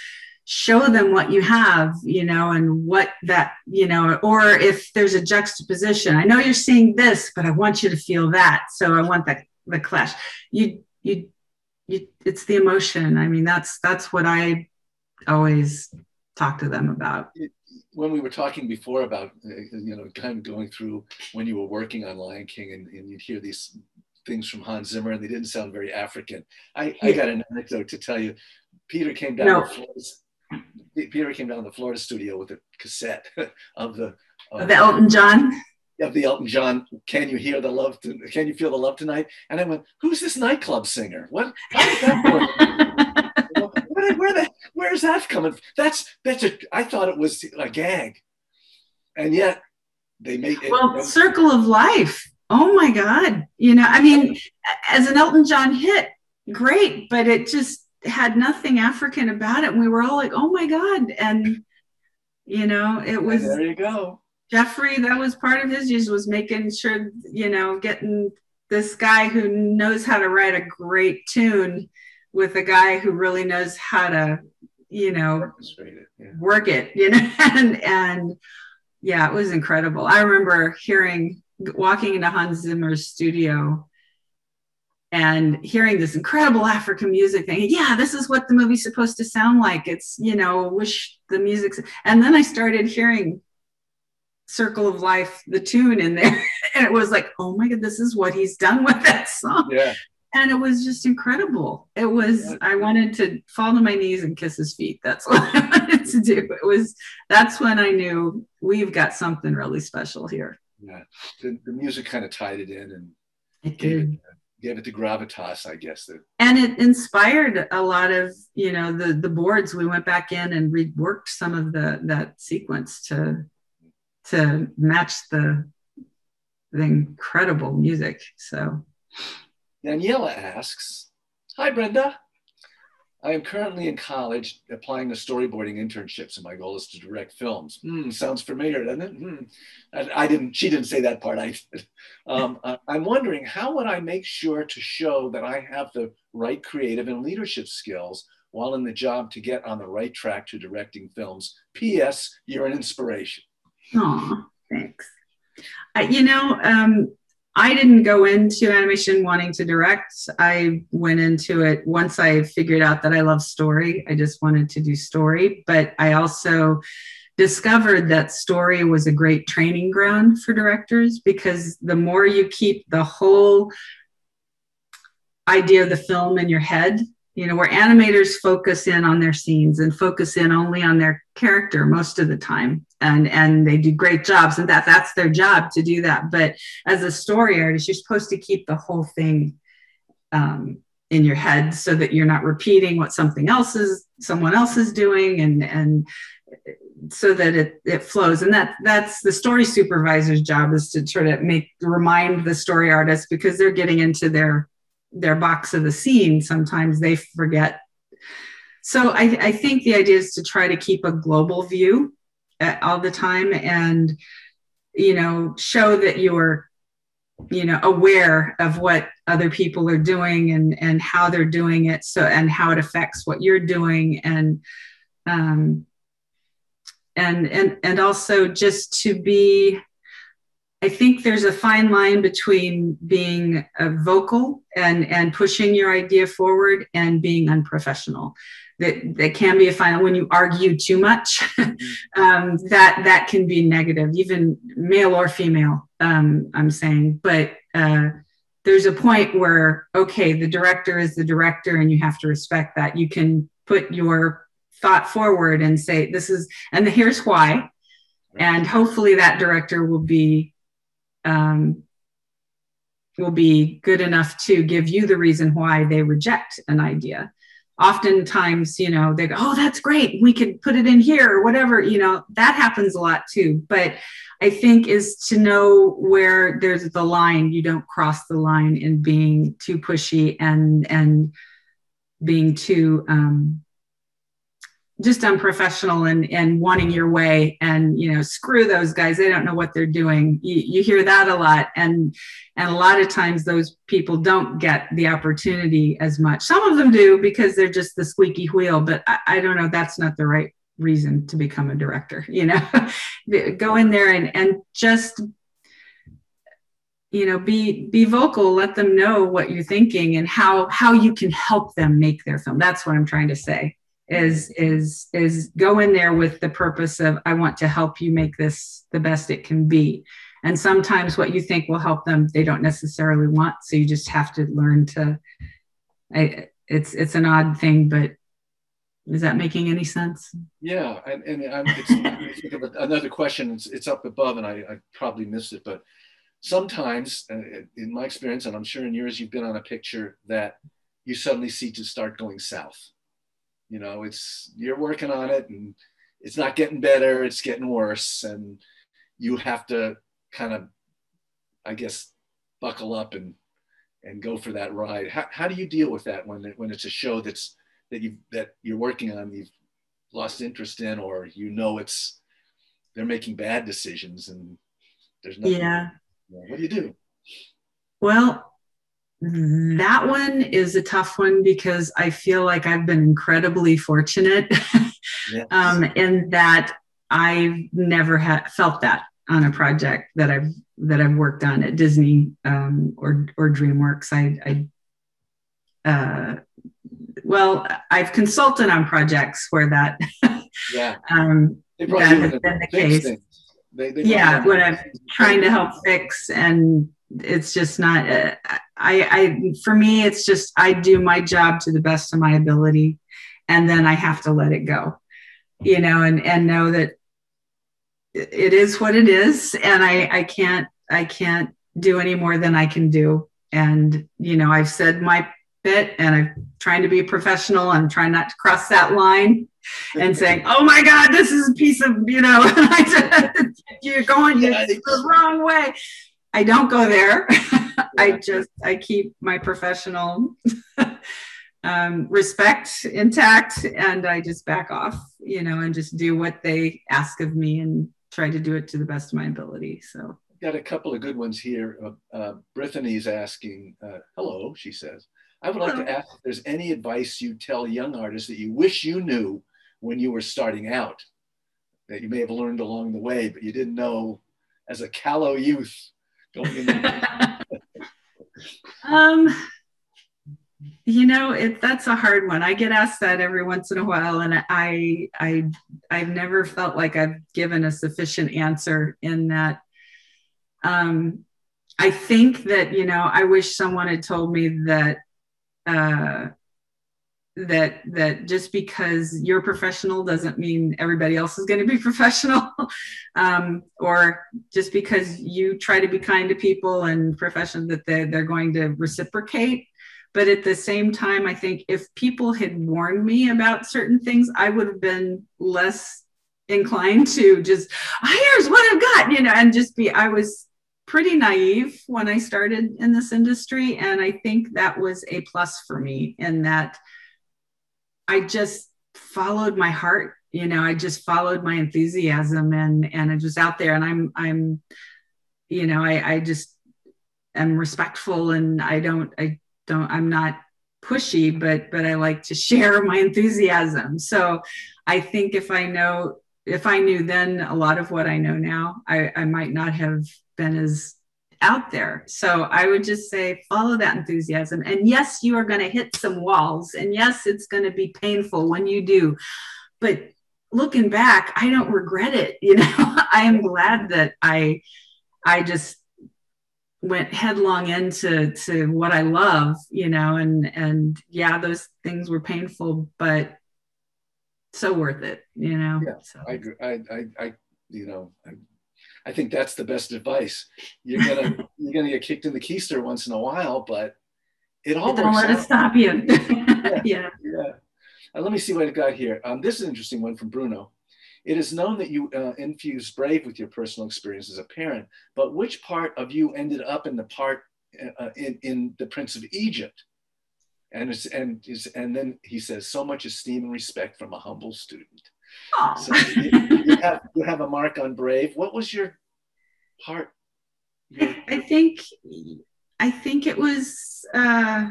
show them what you have you know and what that you know or if there's a juxtaposition i know you're seeing this but i want you to feel that so i want that the clash you you you it's the emotion i mean that's that's what i always talk to them about when we were talking before about uh, you know kind of going through when you were working on Lion King and, and you'd hear these things from Hans Zimmer and they didn't sound very African. I, I got an anecdote to tell you. Peter came down no. Peter came down to the Florida studio with a cassette of the of the Elton John of the Elton John. Can you hear the love? To, can you feel the love tonight? And I went, who's this nightclub singer? What? How did that where, where the where's that coming? From? That's that's a. I thought it was a gag, and yet they make it. Well, Circle of Life. Oh my God! You know, I mean, as an Elton John hit, great, but it just had nothing African about it. And we were all like, oh my God. And, you know, it was. There you go. Jeffrey, that was part of his use was making sure, you know, getting this guy who knows how to write a great tune with a guy who really knows how to, you know, it, yeah. work it, you know, and, and yeah, it was incredible. I remember hearing, walking into Hans Zimmer's studio and hearing this incredible African music thing. Yeah, this is what the movie's supposed to sound like. It's, you know, wish the music's, and then I started hearing Circle of Life, the tune in there. And it was like, oh my God, this is what he's done with that song. Yeah and it was just incredible. It was I wanted to fall to my knees and kiss his feet. That's what I wanted to do. It was that's when I knew we've got something really special here. Yeah, the, the music kind of tied it in and it did. It, gave it the gravitas, I guess. That and it inspired a lot of you know the the boards. We went back in and reworked some of the that sequence to to match the the incredible music. So Daniela asks, Hi, Brenda. I am currently in college applying to storyboarding internships, and my goal is to direct films. Hmm, sounds familiar, doesn't it? Hmm. I, I, didn't. She didn't say that part. I did. Um, I, I'm wondering how would I make sure to show that I have the right creative and leadership skills while in the job to get on the right track to directing films. P.S. You're an inspiration. Aw, thanks. I, you know, um, I didn't go into animation wanting to direct. I went into it once I figured out that I love story. I just wanted to do story, but I also discovered that story was a great training ground for directors because the more you keep the whole idea of the film in your head you know where animators focus in on their scenes and focus in only on their character most of the time and and they do great jobs and that that's their job to do that. But as a story artist you're supposed to keep the whole thing um, in your head so that you're not repeating what something else is someone else is doing and and so that it, it flows. And that that's the story supervisor's job is to try to make remind the story artist because they're getting into their their box of the scene, sometimes they forget. So I, I think the idea is to try to keep a global view all the time and, you know, show that you're, you know, aware of what other people are doing and, and how they're doing it. So, and how it affects what you're doing. And, um, and, and, and also just to be, I think there's a fine line between being vocal and, and pushing your idea forward and being unprofessional. That, that can be a fine when you argue too much. um, that that can be negative, even male or female. Um, I'm saying, but uh, there's a point where okay, the director is the director, and you have to respect that. You can put your thought forward and say this is, and here's why, and hopefully that director will be um, will be good enough to give you the reason why they reject an idea. Oftentimes, you know, they go, oh, that's great. We could put it in here or whatever. You know, that happens a lot too. But I think is to know where there's the line. You don't cross the line in being too pushy and and being too um, just unprofessional and and wanting your way and you know screw those guys. They don't know what they're doing. You, you hear that a lot. And and a lot of times those people don't get the opportunity as much. Some of them do because they're just the squeaky wheel but i, I don't know. That's not the right reason to become a director you know? Go in there and and just you know be be vocal. Let them know what you're thinking and how how you can help them make their film. That's what i'm trying to say is is is go in there with the purpose of i want to help you make this the best it can be. And sometimes what you think will help them they don't necessarily want. So you just have to learn to I, it's it's an odd thing but is that making any sense? Yeah and, and I'm, it's, think of another question. It's, it's up above and I, I probably missed it but sometimes uh, in my experience and i'm sure in yours you've been on a picture that you suddenly see to start going south you know it's you're working on it and it's not getting better it's getting worse. And you have to kind of i guess buckle up and and go for that ride. How, how do you deal with that when when it's a show that's that you that you're working on you've lost interest in or you know it's they're making bad decisions and there's nothing yeah. what do you do? Well that one is a tough one because I feel like I've been incredibly fortunate yes. um, in that I've never had felt that on a project that I've that I've worked on at Disney um, or or DreamWorks. I, I uh, well, I've consulted on projects where that yeah um, that has been the case. They, they yeah, when I'm trying to help fix and it's just not uh, I, I for me it's just i do my job to the best of my ability and then i have to let it go you know and and know that it is what it is and i i can't i can't do any more than i can do. And you know i've said my bit and i'm trying to be professional i'm trying not to cross that line and saying oh my god this is a piece of you know you're going you're the wrong way I don't go there. I just I keep my professional um, respect intact, and I just back off, you know, and just do what they ask of me and try to do it to the best of my ability. So. I've Got a couple of good ones here. Uh, uh, Brittany's asking, uh, "Hello," she says. I would like to ask if there's any advice you tell young artists that you wish you knew when you were starting out, that you may have learned along the way, but you didn't know as a callow youth um you know it that's a hard one. I get asked that every once in a while and i i i've never felt like i've given a sufficient answer in that. Um i think that you know i wish someone had told me that uh that that just because you're professional doesn't mean everybody else is going to be professional. Um, or just because you try to be kind to people and profession that they're, they're going to reciprocate. But at the same time i think if people had warned me about certain things i would have been less inclined to just oh, here's what i've got you know and just be i was pretty naive when i started in this industry and i think that was a plus for me in that I just followed my heart. You know, I just followed my enthusiasm and and I was out there and I'm I'm you know, I I just am respectful and I don't I don't I'm not pushy, but but I like to share my enthusiasm. So I think if I know if I knew then a lot of what I know now, I, I might not have been as out there. So I would just say follow that enthusiasm. And yes, you are going to hit some walls. And yes, it's going to be painful when you do. But looking back, I don't regret it. You know, I am glad that I I just went headlong into to what I love, you know, and and yeah, those things were painful, but so worth it, you know. Yeah, so. I. I, I, I, you know, I I think that's the best advice. You're gonna you're gonna get kicked in the keister once in a while, but it all don't let out. it stop you. yeah. yeah. yeah. Uh, let me see what I got here. Um, this is an interesting one from Bruno. It is known that you uh, infused Brave with your personal experience as a parent, but which part of you ended up in the part uh, in, in The Prince of Egypt? And, it's, and, it's, and then he says, so much esteem and respect from a humble student. So you, you, have, you have a mark on Brave. What was your part? Your... I think I think it was. Uh,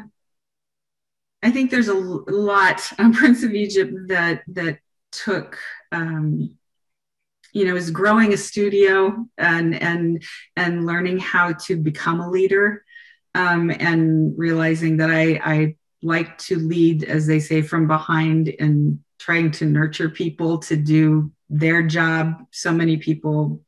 I think there's a lot on Prince of Egypt that that took. Um, you know, is growing a studio and and and learning how to become a leader, um, and realizing that I I like to lead, as they say, from behind and trying to nurture people to do their job. So many people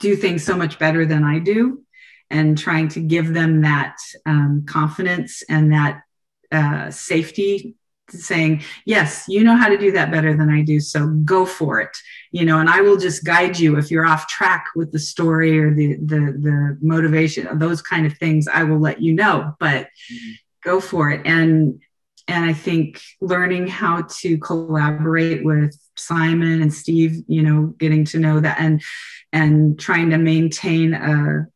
do things so much better than I do, and trying to give them that um, confidence and that uh, safety saying yes you know how to do that better than i do so go for it you know and i will just guide you if you're off track with the story or the the, the motivation those kind of things i will let you know but mm-hmm. go for it and and I think learning how to collaborate with Simon and Steve, you know, getting to know that and and trying to maintain a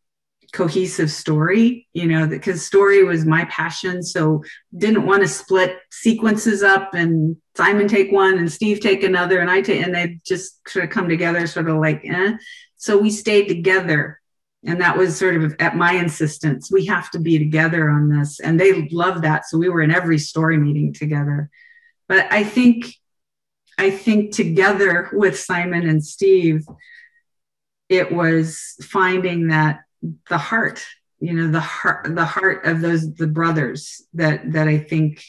cohesive story, you know, because story was my passion. So didn't want to split sequences up and Simon take one and Steve take another and I take and they just sort of come together, sort of like, eh. So we stayed together and that was sort of at my insistence we have to be together on this. And they loved that. So we were in every story meeting together. But i think i think together with simon and steve it was finding that the heart you know the heart the heart of those the brothers that that i think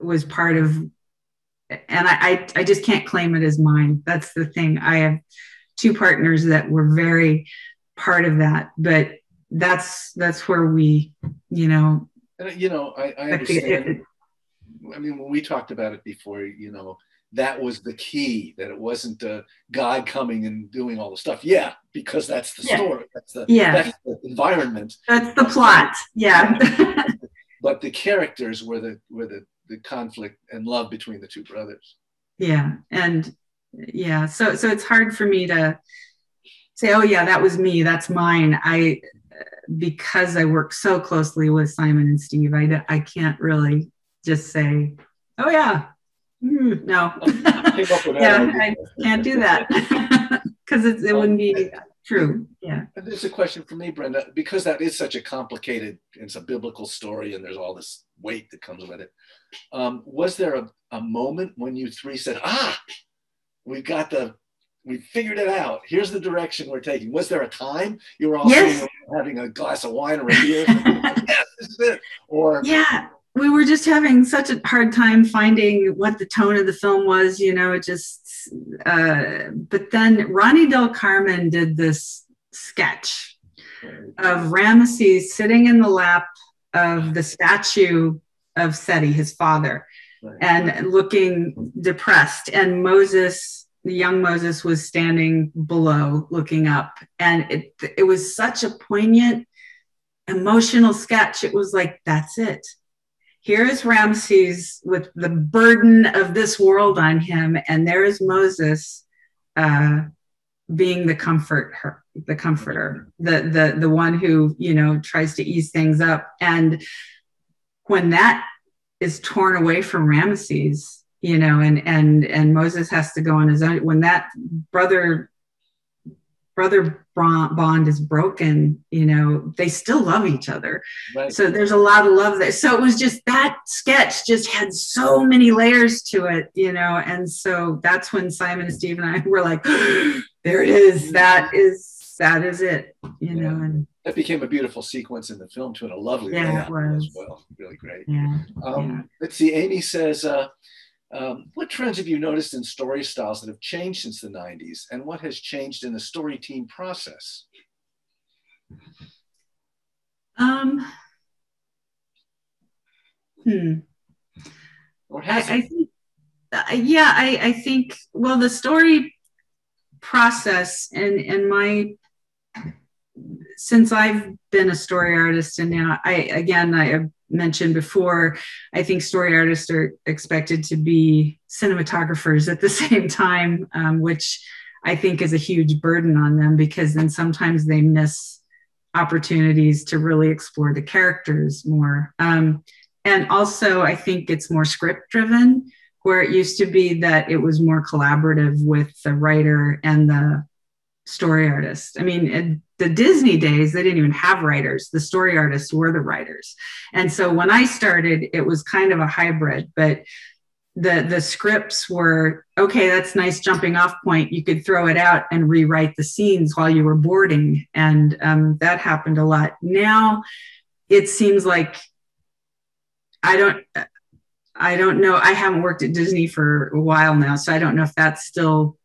was part of and I, I i just can't claim it as mine. That's the thing. I have two partners that were very part of that but that's that's where we you know and, you know i, I understand. it, i mean when we talked about it before you know that was the key that it wasn't uh, god coming and doing all the stuff. Yeah because that's the yeah. story. That's the yeah. that's the environment. That's the plot. Yeah. But the characters were the were the the conflict and love between the two brothers. Yeah. And yeah. So so it's hard for me to say, oh, yeah, that was me, that's mine. I, because I work so closely with Simon and Steve, I, I can't really just say, oh, yeah, mm, no. yeah, I can't do that because it, it wouldn't be true. Yeah. And there's a question for me, Brenda, because that is such a complicated, it's a biblical story and there's all this weight that comes with it. Um, was there a, a moment when you three said, ah, we've got the we figured it out. Here's the direction we're taking. Was there a time you were all yes. having a glass of wine or a beer? yes, this is it. Or yeah, we were just having such a hard time finding what the tone of the film was. You know, it just. Uh, but then Ronnie Del Carmen did this sketch of Ramesses sitting in the lap of the statue of Seti, his father, and looking depressed. And Moses, the young Moses, was standing below looking up. And it, it was such a poignant, emotional sketch. It was like, that's it. Here is Ramses with the burden of this world on him, and there is Moses uh, being the comfort her, the comforter, the the the one who you know tries to ease things up. And when that is torn away from Ramesses, you know, and and and Moses has to go on his own. When that brother brother bond is broken, you know, they still love each other. Right. So there's a lot of love there. So it was just that sketch just had so many layers to it, you know, and so that's when Simon and Steve and I were like, there it is. That is that is it, you yeah. know, and that became a beautiful sequence in the film too, and a lovely yeah, as well. Really great. Yeah. Um, yeah. Let's see. Amy says, uh, um, "What trends have you noticed in story styles that have changed since the '90s, and what has changed in the story team process?" Um. Hmm. Or has I, I think, uh, yeah, I, I think. Well, the story process and and my since I've been a story artist and now I again I have mentioned before I think story artists are expected to be cinematographers at the same time um, which I think is a huge burden on them because then sometimes they miss opportunities to really explore the characters more. Um, and also I think it's more script driven where it used to be that it was more collaborative with the writer and the story artists. I mean, the Disney days, they didn't even have writers. The story artists were the writers. And so when I started, it was kind of a hybrid, but the the scripts were okay that's nice jumping off point you could throw it out and rewrite the scenes while you were boarding and um, that happened a lot now it seems like i don't I don't know. I haven't worked at Disney for a while now, so I don't know if that's still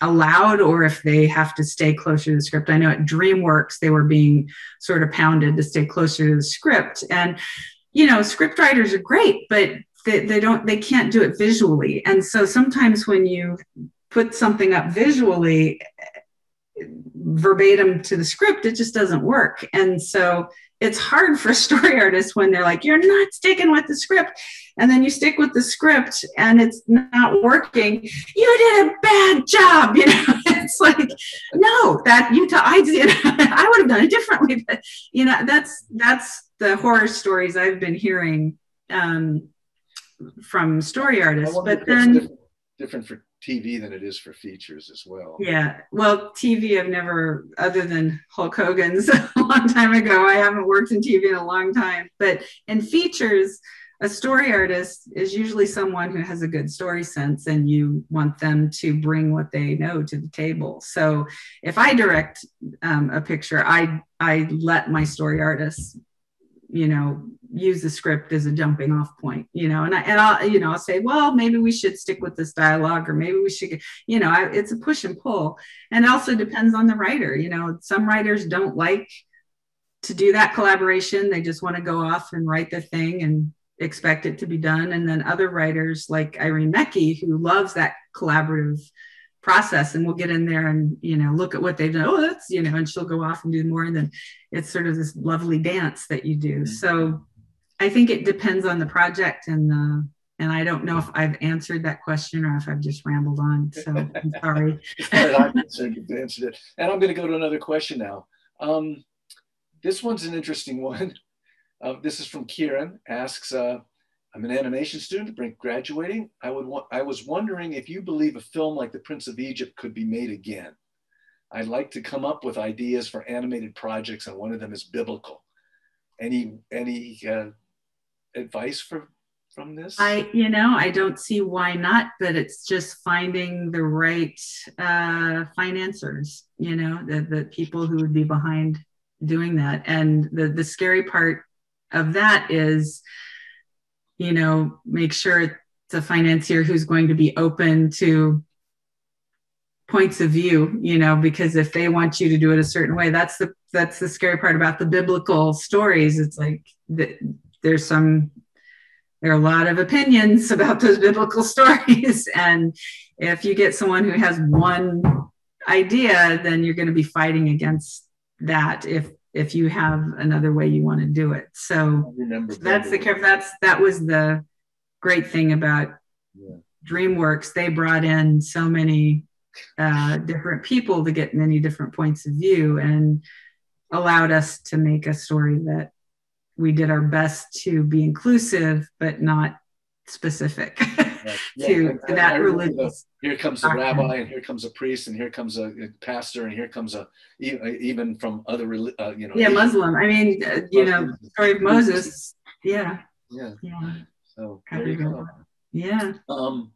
allowed or if they have to stay closer to the script. I know at DreamWorks they were being sort of pounded to stay closer to the script, and you know, script writers are great, but they, they don't they can't do it visually, and so sometimes when you put something up visually verbatim to the script, it just doesn't work, and so it's hard for story artists when they're like, you're not sticking with the script. And then you stick with the script and it's not working. You did a bad job. You know, it's like, no, that you, t- I did, I would have done it differently. But, you know, that's, that's the horror stories I've been hearing um, from story artists. But then different, different for TV than it is for features as well. Yeah. Well, TV, I've never, other than Hulk Hogan's a long time ago, I haven't worked in TV in a long time. But in features, a story artist is usually someone who has a good story sense and you want them to bring what they know to the table. So if I direct um, a picture, I, I let my story artists, you know, use the script as a jumping off point, you know, and I, and I'll, you know, I'll say, well, maybe we should stick with this dialogue or maybe we should, you know, I, it's a push and pull. And also depends on the writer, you know, some writers don't like to do that collaboration. They just want to go off and write the thing and expect it to be done. And then other writers like Irene Mecchi, who loves that collaborative process and we'll get in there and you know look at what they've done oh that's you know and she'll go off and do more and then it's sort of this lovely dance that you do mm-hmm. so I think it depends on the project and the and I don't know if I've answered that question or if I've just rambled on. So I'm sorry. I've answered, answered it. And I'm going to go to another question now. Um, this one's an interesting one. Uh, this is from Kieran. Asks, uh, I'm an animation student, graduating. I would I was wondering if you believe a film like The Prince of Egypt could be made again. I'd like to come up with ideas for animated projects, and one of them is biblical. Any any uh, advice for from this? I, you know, I don't see why not, but it's just finding the right uh, financiers, you know, the, the people who would be behind doing that. And the, the scary part of that is, you know, make sure it's a financier who's going to be open to points of view you know because if they want you to do it a certain way that's the that's the scary part about the biblical stories. It's like the, there's some there are a lot of opinions about those biblical stories. And if you get someone who has one idea then you're going to be fighting against that if if you have another way you want to do it so that's the care. that's that was the great thing about yeah. dreamworks they brought in so many uh, different people to get many different points of view and allowed us to make a story that we did our best to be inclusive but not specific yeah, to, to that religion. Here comes a rabbi, and here comes a priest, and here comes a, pastor, and here comes a even from other uh, you know. Yeah, Muslim. I mean, uh, you know, story of Moses. Yeah. Yeah. Yeah. So there you go. Yeah. Um,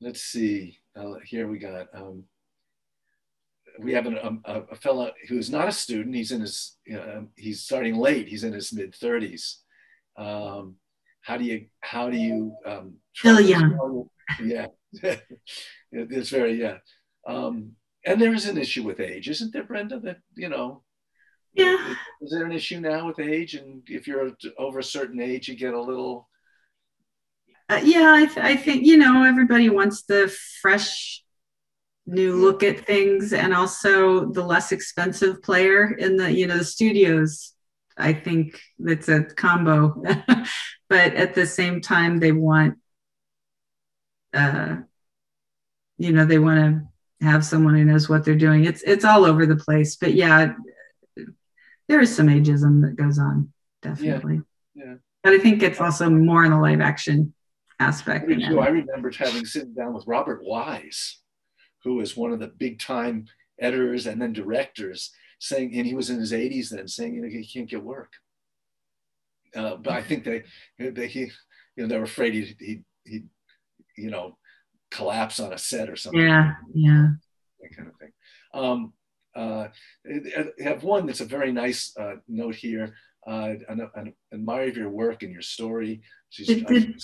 let's see uh, here we got um, we have an, um, a, a fellow who's not a student. He's in his he's starting late. He's in his mid thirties. Um, how do you how do you um, still young? Yeah, it's very yeah. Um, and there is an issue with age, isn't there, Brenda? That you know. Yeah. Is there an issue now with age? And if you're over a certain age, you get a little uh, yeah, I, th- I think you know everybody wants the fresh new look at things and also the less expensive player in the you know the studios i think that's a combo but at the same time they want uh you know they want to have someone who knows what they're doing it's it's all over the place but yeah there is some ageism that goes on definitely yeah, yeah. but i think it's also more in the live action aspect. I remember having sitting down with Robert Wise, who was one of the big time editors and then directors, saying, and he was in his 80s then, saying, you know, he can't get work. Uh, but I think they, they, he, you know, they were afraid he'd, he'd, he'd, you know, collapse on a set or something. Yeah, yeah. That kind of thing. Um, uh, I have one that's a very nice uh, note here. Uh, I, admire your work and your story. She's, did,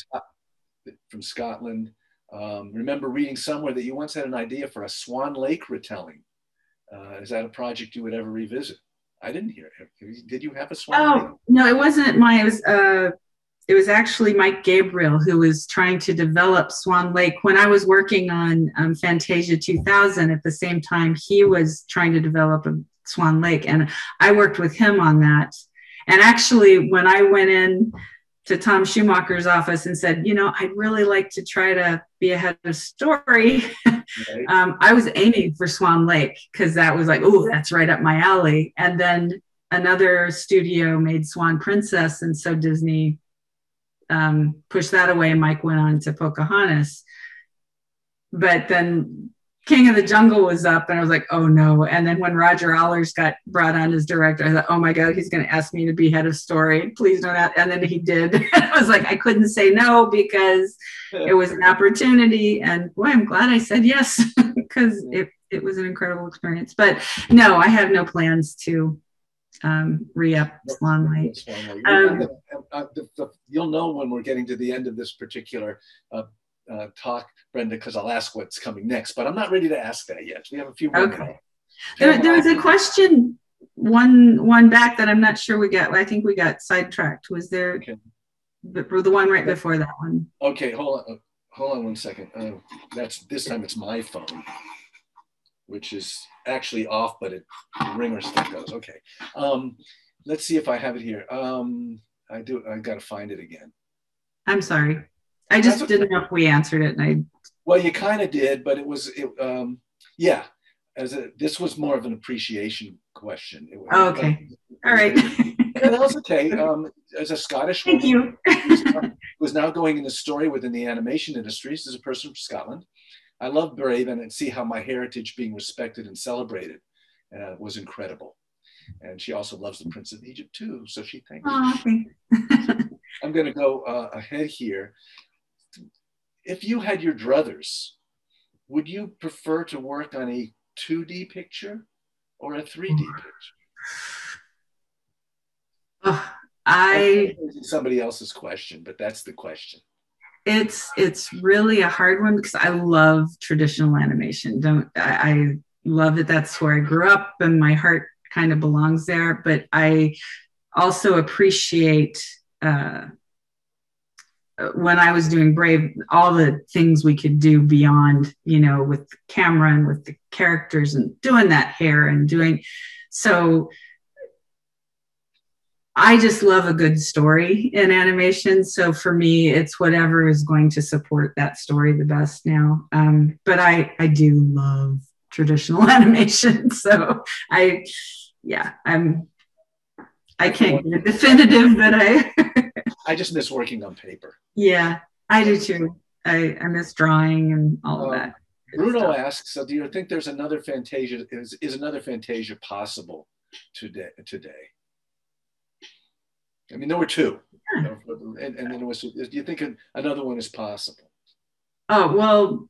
from Scotland. Um, remember reading somewhere that you once had an idea for a Swan Lake retelling. Uh, is that a project you would ever revisit? I didn't hear it. Did you have a Swan oh, Lake? no, it wasn't my, it was, uh, it was actually Mike Gabriel who was trying to develop Swan Lake. When I was working on um, Fantasia 2000, at the same time, he was trying to develop a Swan Lake. And I worked with him on that. And actually, when I went in to Tom Schumacher's office and said, you know, I'd really like to try to be ahead of story. Right. um, I was aiming for Swan Lake because that was like, oh, that's right up my alley. And then another studio made Swan Princess, and so Disney um, pushed that away. Mike went on to Pocahontas. But then King of the Jungle was up, and I was like, oh no. And then when Roger Allers got brought on as director, I thought, oh my God, he's going to ask me to be head of story. Please don't. Ask. And then he did. I was like, I couldn't say no because it was an opportunity. And boy, I'm glad I said yes because it, it was an incredible experience. But no, I have no plans to um, re up Swan Lake. Um, uh, you'll know when we're getting to the end of this particular uh, uh, talk, Brenda, because I'll ask what's coming next. But I'm not ready to ask that yet. We have a few more. Okay. There, there was a question one one back that I'm not sure we got. I think we got sidetracked. Was there okay. the, the one right before that one? Okay, hold on. Hold on one second. Uh, that's this time it's my phone, which is actually off, but it the ringer still goes. Okay. Um, let's see if I have it here. Um, I do. I got to find it again. I'm sorry. I just didn't know if we answered it, and I. Well, you kind of did, but it was, it, um, yeah. As a, this was more of an appreciation question. It, oh, okay. All right. yeah, that was okay. Um, as a Scottish Thank woman, you. was now going in the story within the animation industries as a person from Scotland. I love Brave and see how my heritage being respected and celebrated uh, was incredible. And she also loves the Prince of Egypt too. So she thanks. Oh, I'm going to go uh, ahead here. If you had your druthers, would you prefer to work on a 2D picture or a 3D picture? Oh, I somebody else's question, but that's the question. It's it's really a hard one because I love traditional animation. Don't I, I love it. That's where I grew up, and my heart kind of belongs there. But I also appreciate uh, when I was doing Brave, all the things we could do beyond, you know, with the camera and with the characters and doing that hair and doing so I just love a good story in animation. So for me, it's whatever is going to support that story the best now. Um, but I, I do love traditional animation. So I, yeah, I'm, I can't get definitive, but I, I just miss working on paper. Yeah, I do too. I, I miss drawing and all of um, that. Bruno stuff. asks, so do you think there's another Fantasia, is, is another Fantasia possible today? today? I mean, there were two, yeah. and, and then it was. Do you think another one is possible? Oh well,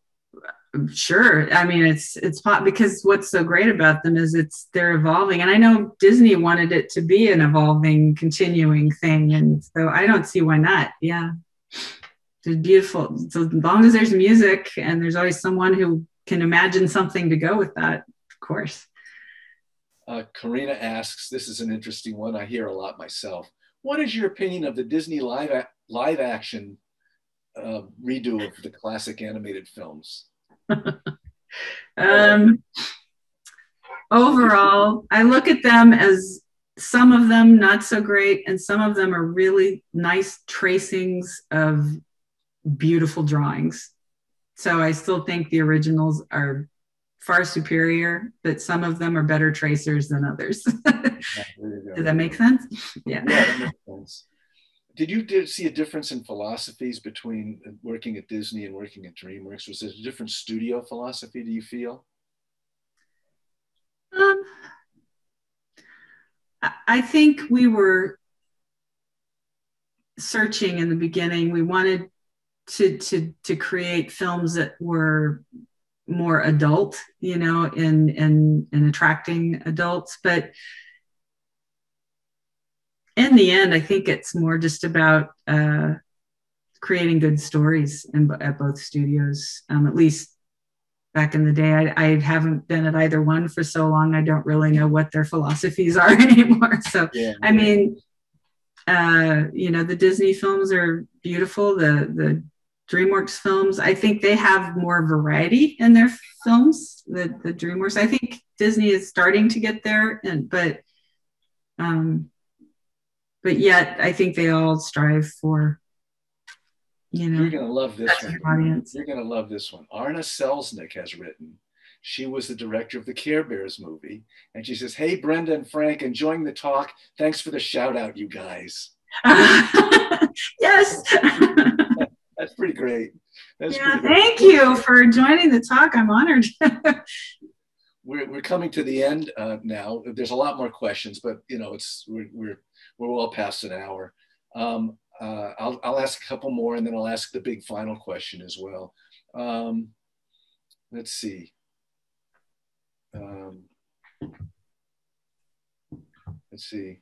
sure. I mean, it's it's pot because what's so great about them is it's they're evolving, and I know Disney wanted it to be an evolving, continuing thing, and so I don't see why not. Yeah, it's beautiful. So as long as there's music and there's always someone who can imagine something to go with that, of course. Uh, Karina asks, this is an interesting one. I hear a lot myself. What is your opinion of the Disney live, a- live action uh, redo of the classic animated films? um, overall, I look at them as some of them not so great, and some of them are really nice tracings of beautiful drawings. So I still think the originals are far superior, but some of them are better tracers than others. Does that make sense? Yeah. yeah that makes sense. Did you did see a difference in philosophies between working at Disney and working at DreamWorks? Was it a different studio philosophy? Do you feel? Um, I think we were searching in the beginning. We wanted to to to create films that were more adult, you know, in in in attracting adults. But in the end, I think it's more just about uh, creating good stories in, at both studios. Um, at least back in the day, I, I, haven't been at either one for so long. I don't really know what their philosophies are anymore. So, yeah, I mean, uh, you know, the Disney films are beautiful. The the DreamWorks films. I think they have more variety in their films. The the DreamWorks. I think Disney is starting to get there, and but um, but yet I think they all strive for. You know, you're gonna love this one. Audience. You're gonna love this one. Arna Selznick has written. She was the director of the Care Bears movie, and she says, "Hey, Brenda and Frank, enjoying the talk. Thanks for the shout out, you guys." yes. That's pretty great. That's yeah, pretty thank great. you for joining the talk. I'm honored. we're, we're coming to the end uh, now. There's a lot more questions, but you know, it's we're we're, we're well past an hour. Um, uh, I'll, I'll ask a couple more and then I'll ask the big final question as well. Um, let's see. Um, let's see.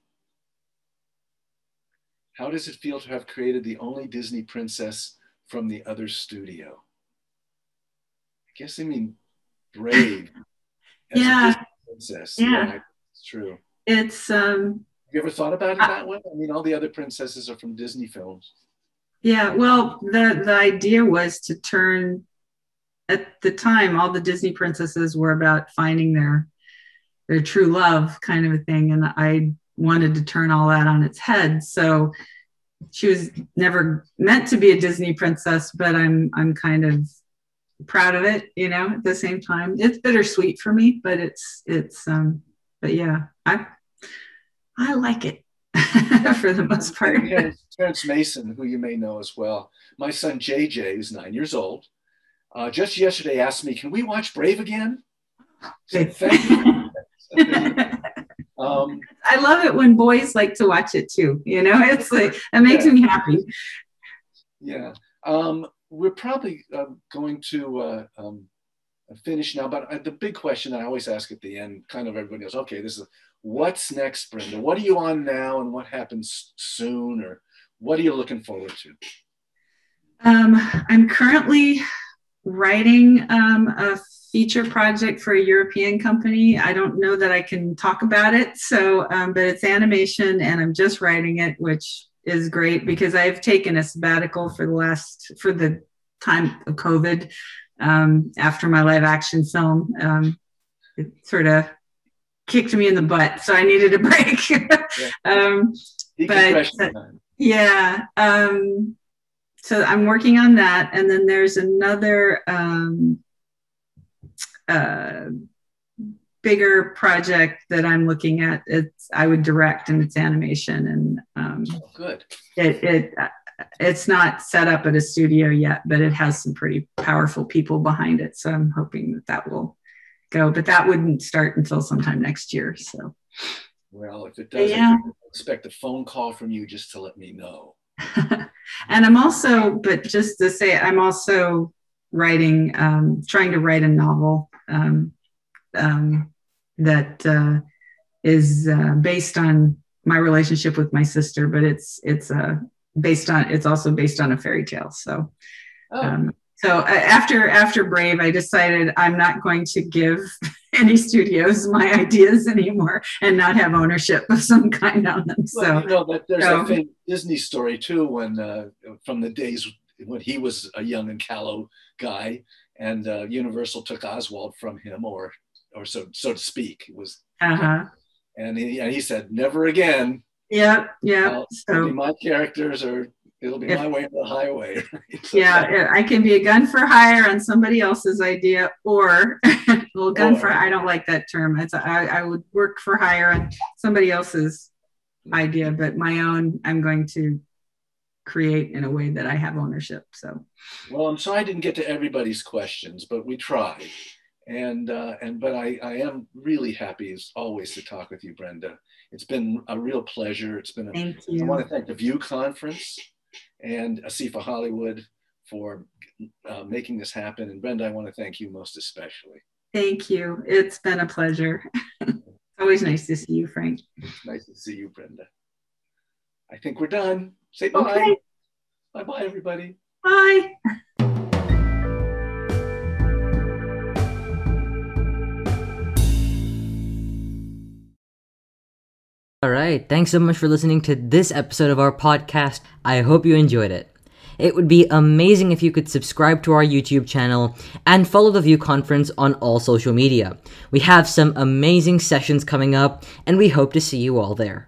How does it feel to have created the only Disney princess from the other studio. I guess I mean brave. yeah. Princess. Yeah. yeah. It's true. It's um Have you ever thought about it that way? I mean, all the other princesses are from Disney films. Yeah, well, the the idea was to turn at the time all the Disney princesses were about finding their their true love kind of a thing and I wanted to turn all that on its head. So she was never meant to be a Disney princess, but I'm I'm kind of proud of it, you know, at the same time. It's bittersweet for me, but it's it's um but yeah, I I like it for the most part. Terrence Mason, who you may know as well. My son JJ, who's nine years old, uh, just yesterday asked me, "Can we watch Brave again?" So thank you. um, I love it when boys like to watch it too. You know, it's like it makes yeah. me happy. Yeah. Um, we're probably uh, going to uh, um, finish now, but uh, the big question that I always ask at the end, kind of everybody goes, okay, this is what's next, Brenda? What are you on now, and what happens soon, or what are you looking forward to? Um, I'm currently writing um, a feature project for a European company. I don't know that I can talk about it, so um, but it's animation, and I'm just writing it, which is great because I've taken a sabbatical for the last for the time of COVID um, after my live action film. Um, it sort of kicked me in the butt, so I needed a break. um, but yeah, um, so I'm working on that, and then there's another um, uh, bigger project that I'm looking at. It's I would direct, and it's animation, and um, oh, good. It, it it's not set up at a studio yet, but it has some pretty powerful people behind it. So I'm hoping that that will go, but that wouldn't start until sometime next year. So, well, if it does, yeah. expect a phone call from you just to let me know. and I'm also, but just to say, I'm also writing, um, trying to write a novel um, um, that uh, is uh, based on my relationship with my sister, but it's it's uh, based on it's also based on a fairy tale. So. Oh. Um, so uh, after after Brave, I decided I'm not going to give any studios my ideas anymore and not have ownership of some kind on them. So well, you know that there's so, a famous Disney story too, when uh, from the days when he was a young and callow guy, and uh, Universal took Oswald from him, or or so so to speak. It was uh-huh. and he and he said never again. Yeah, yeah. So my characters are it'll be if, my way or the highway. so yeah, I can be a gun for hire on somebody else's idea, or well, gun or, for I don't like that term. It's I, I would work for hire on somebody else's idea, but my own I'm going to create in a way that I have ownership. So, well, I'm sorry I didn't get to everybody's questions, but we tried. And uh, and but I, I am really happy as always to talk with you, Brenda. It's been a real pleasure. It's been a, thank you. I want to thank the View Conference and ASIFA Hollywood for uh, making this happen. And Brenda, I want to thank you most especially. Thank you. It's been a pleasure. Always nice to see you, Frank. It's nice to see you, Brenda. I think we're done. Say bye. Okay. Bye bye, everybody. Bye. All right. Thanks so much for listening to this episode of our podcast. I hope you enjoyed it. It would be amazing if you could subscribe to our YouTube channel and follow the View Conference on all social media. We have some amazing sessions coming up, and we hope to see you all there.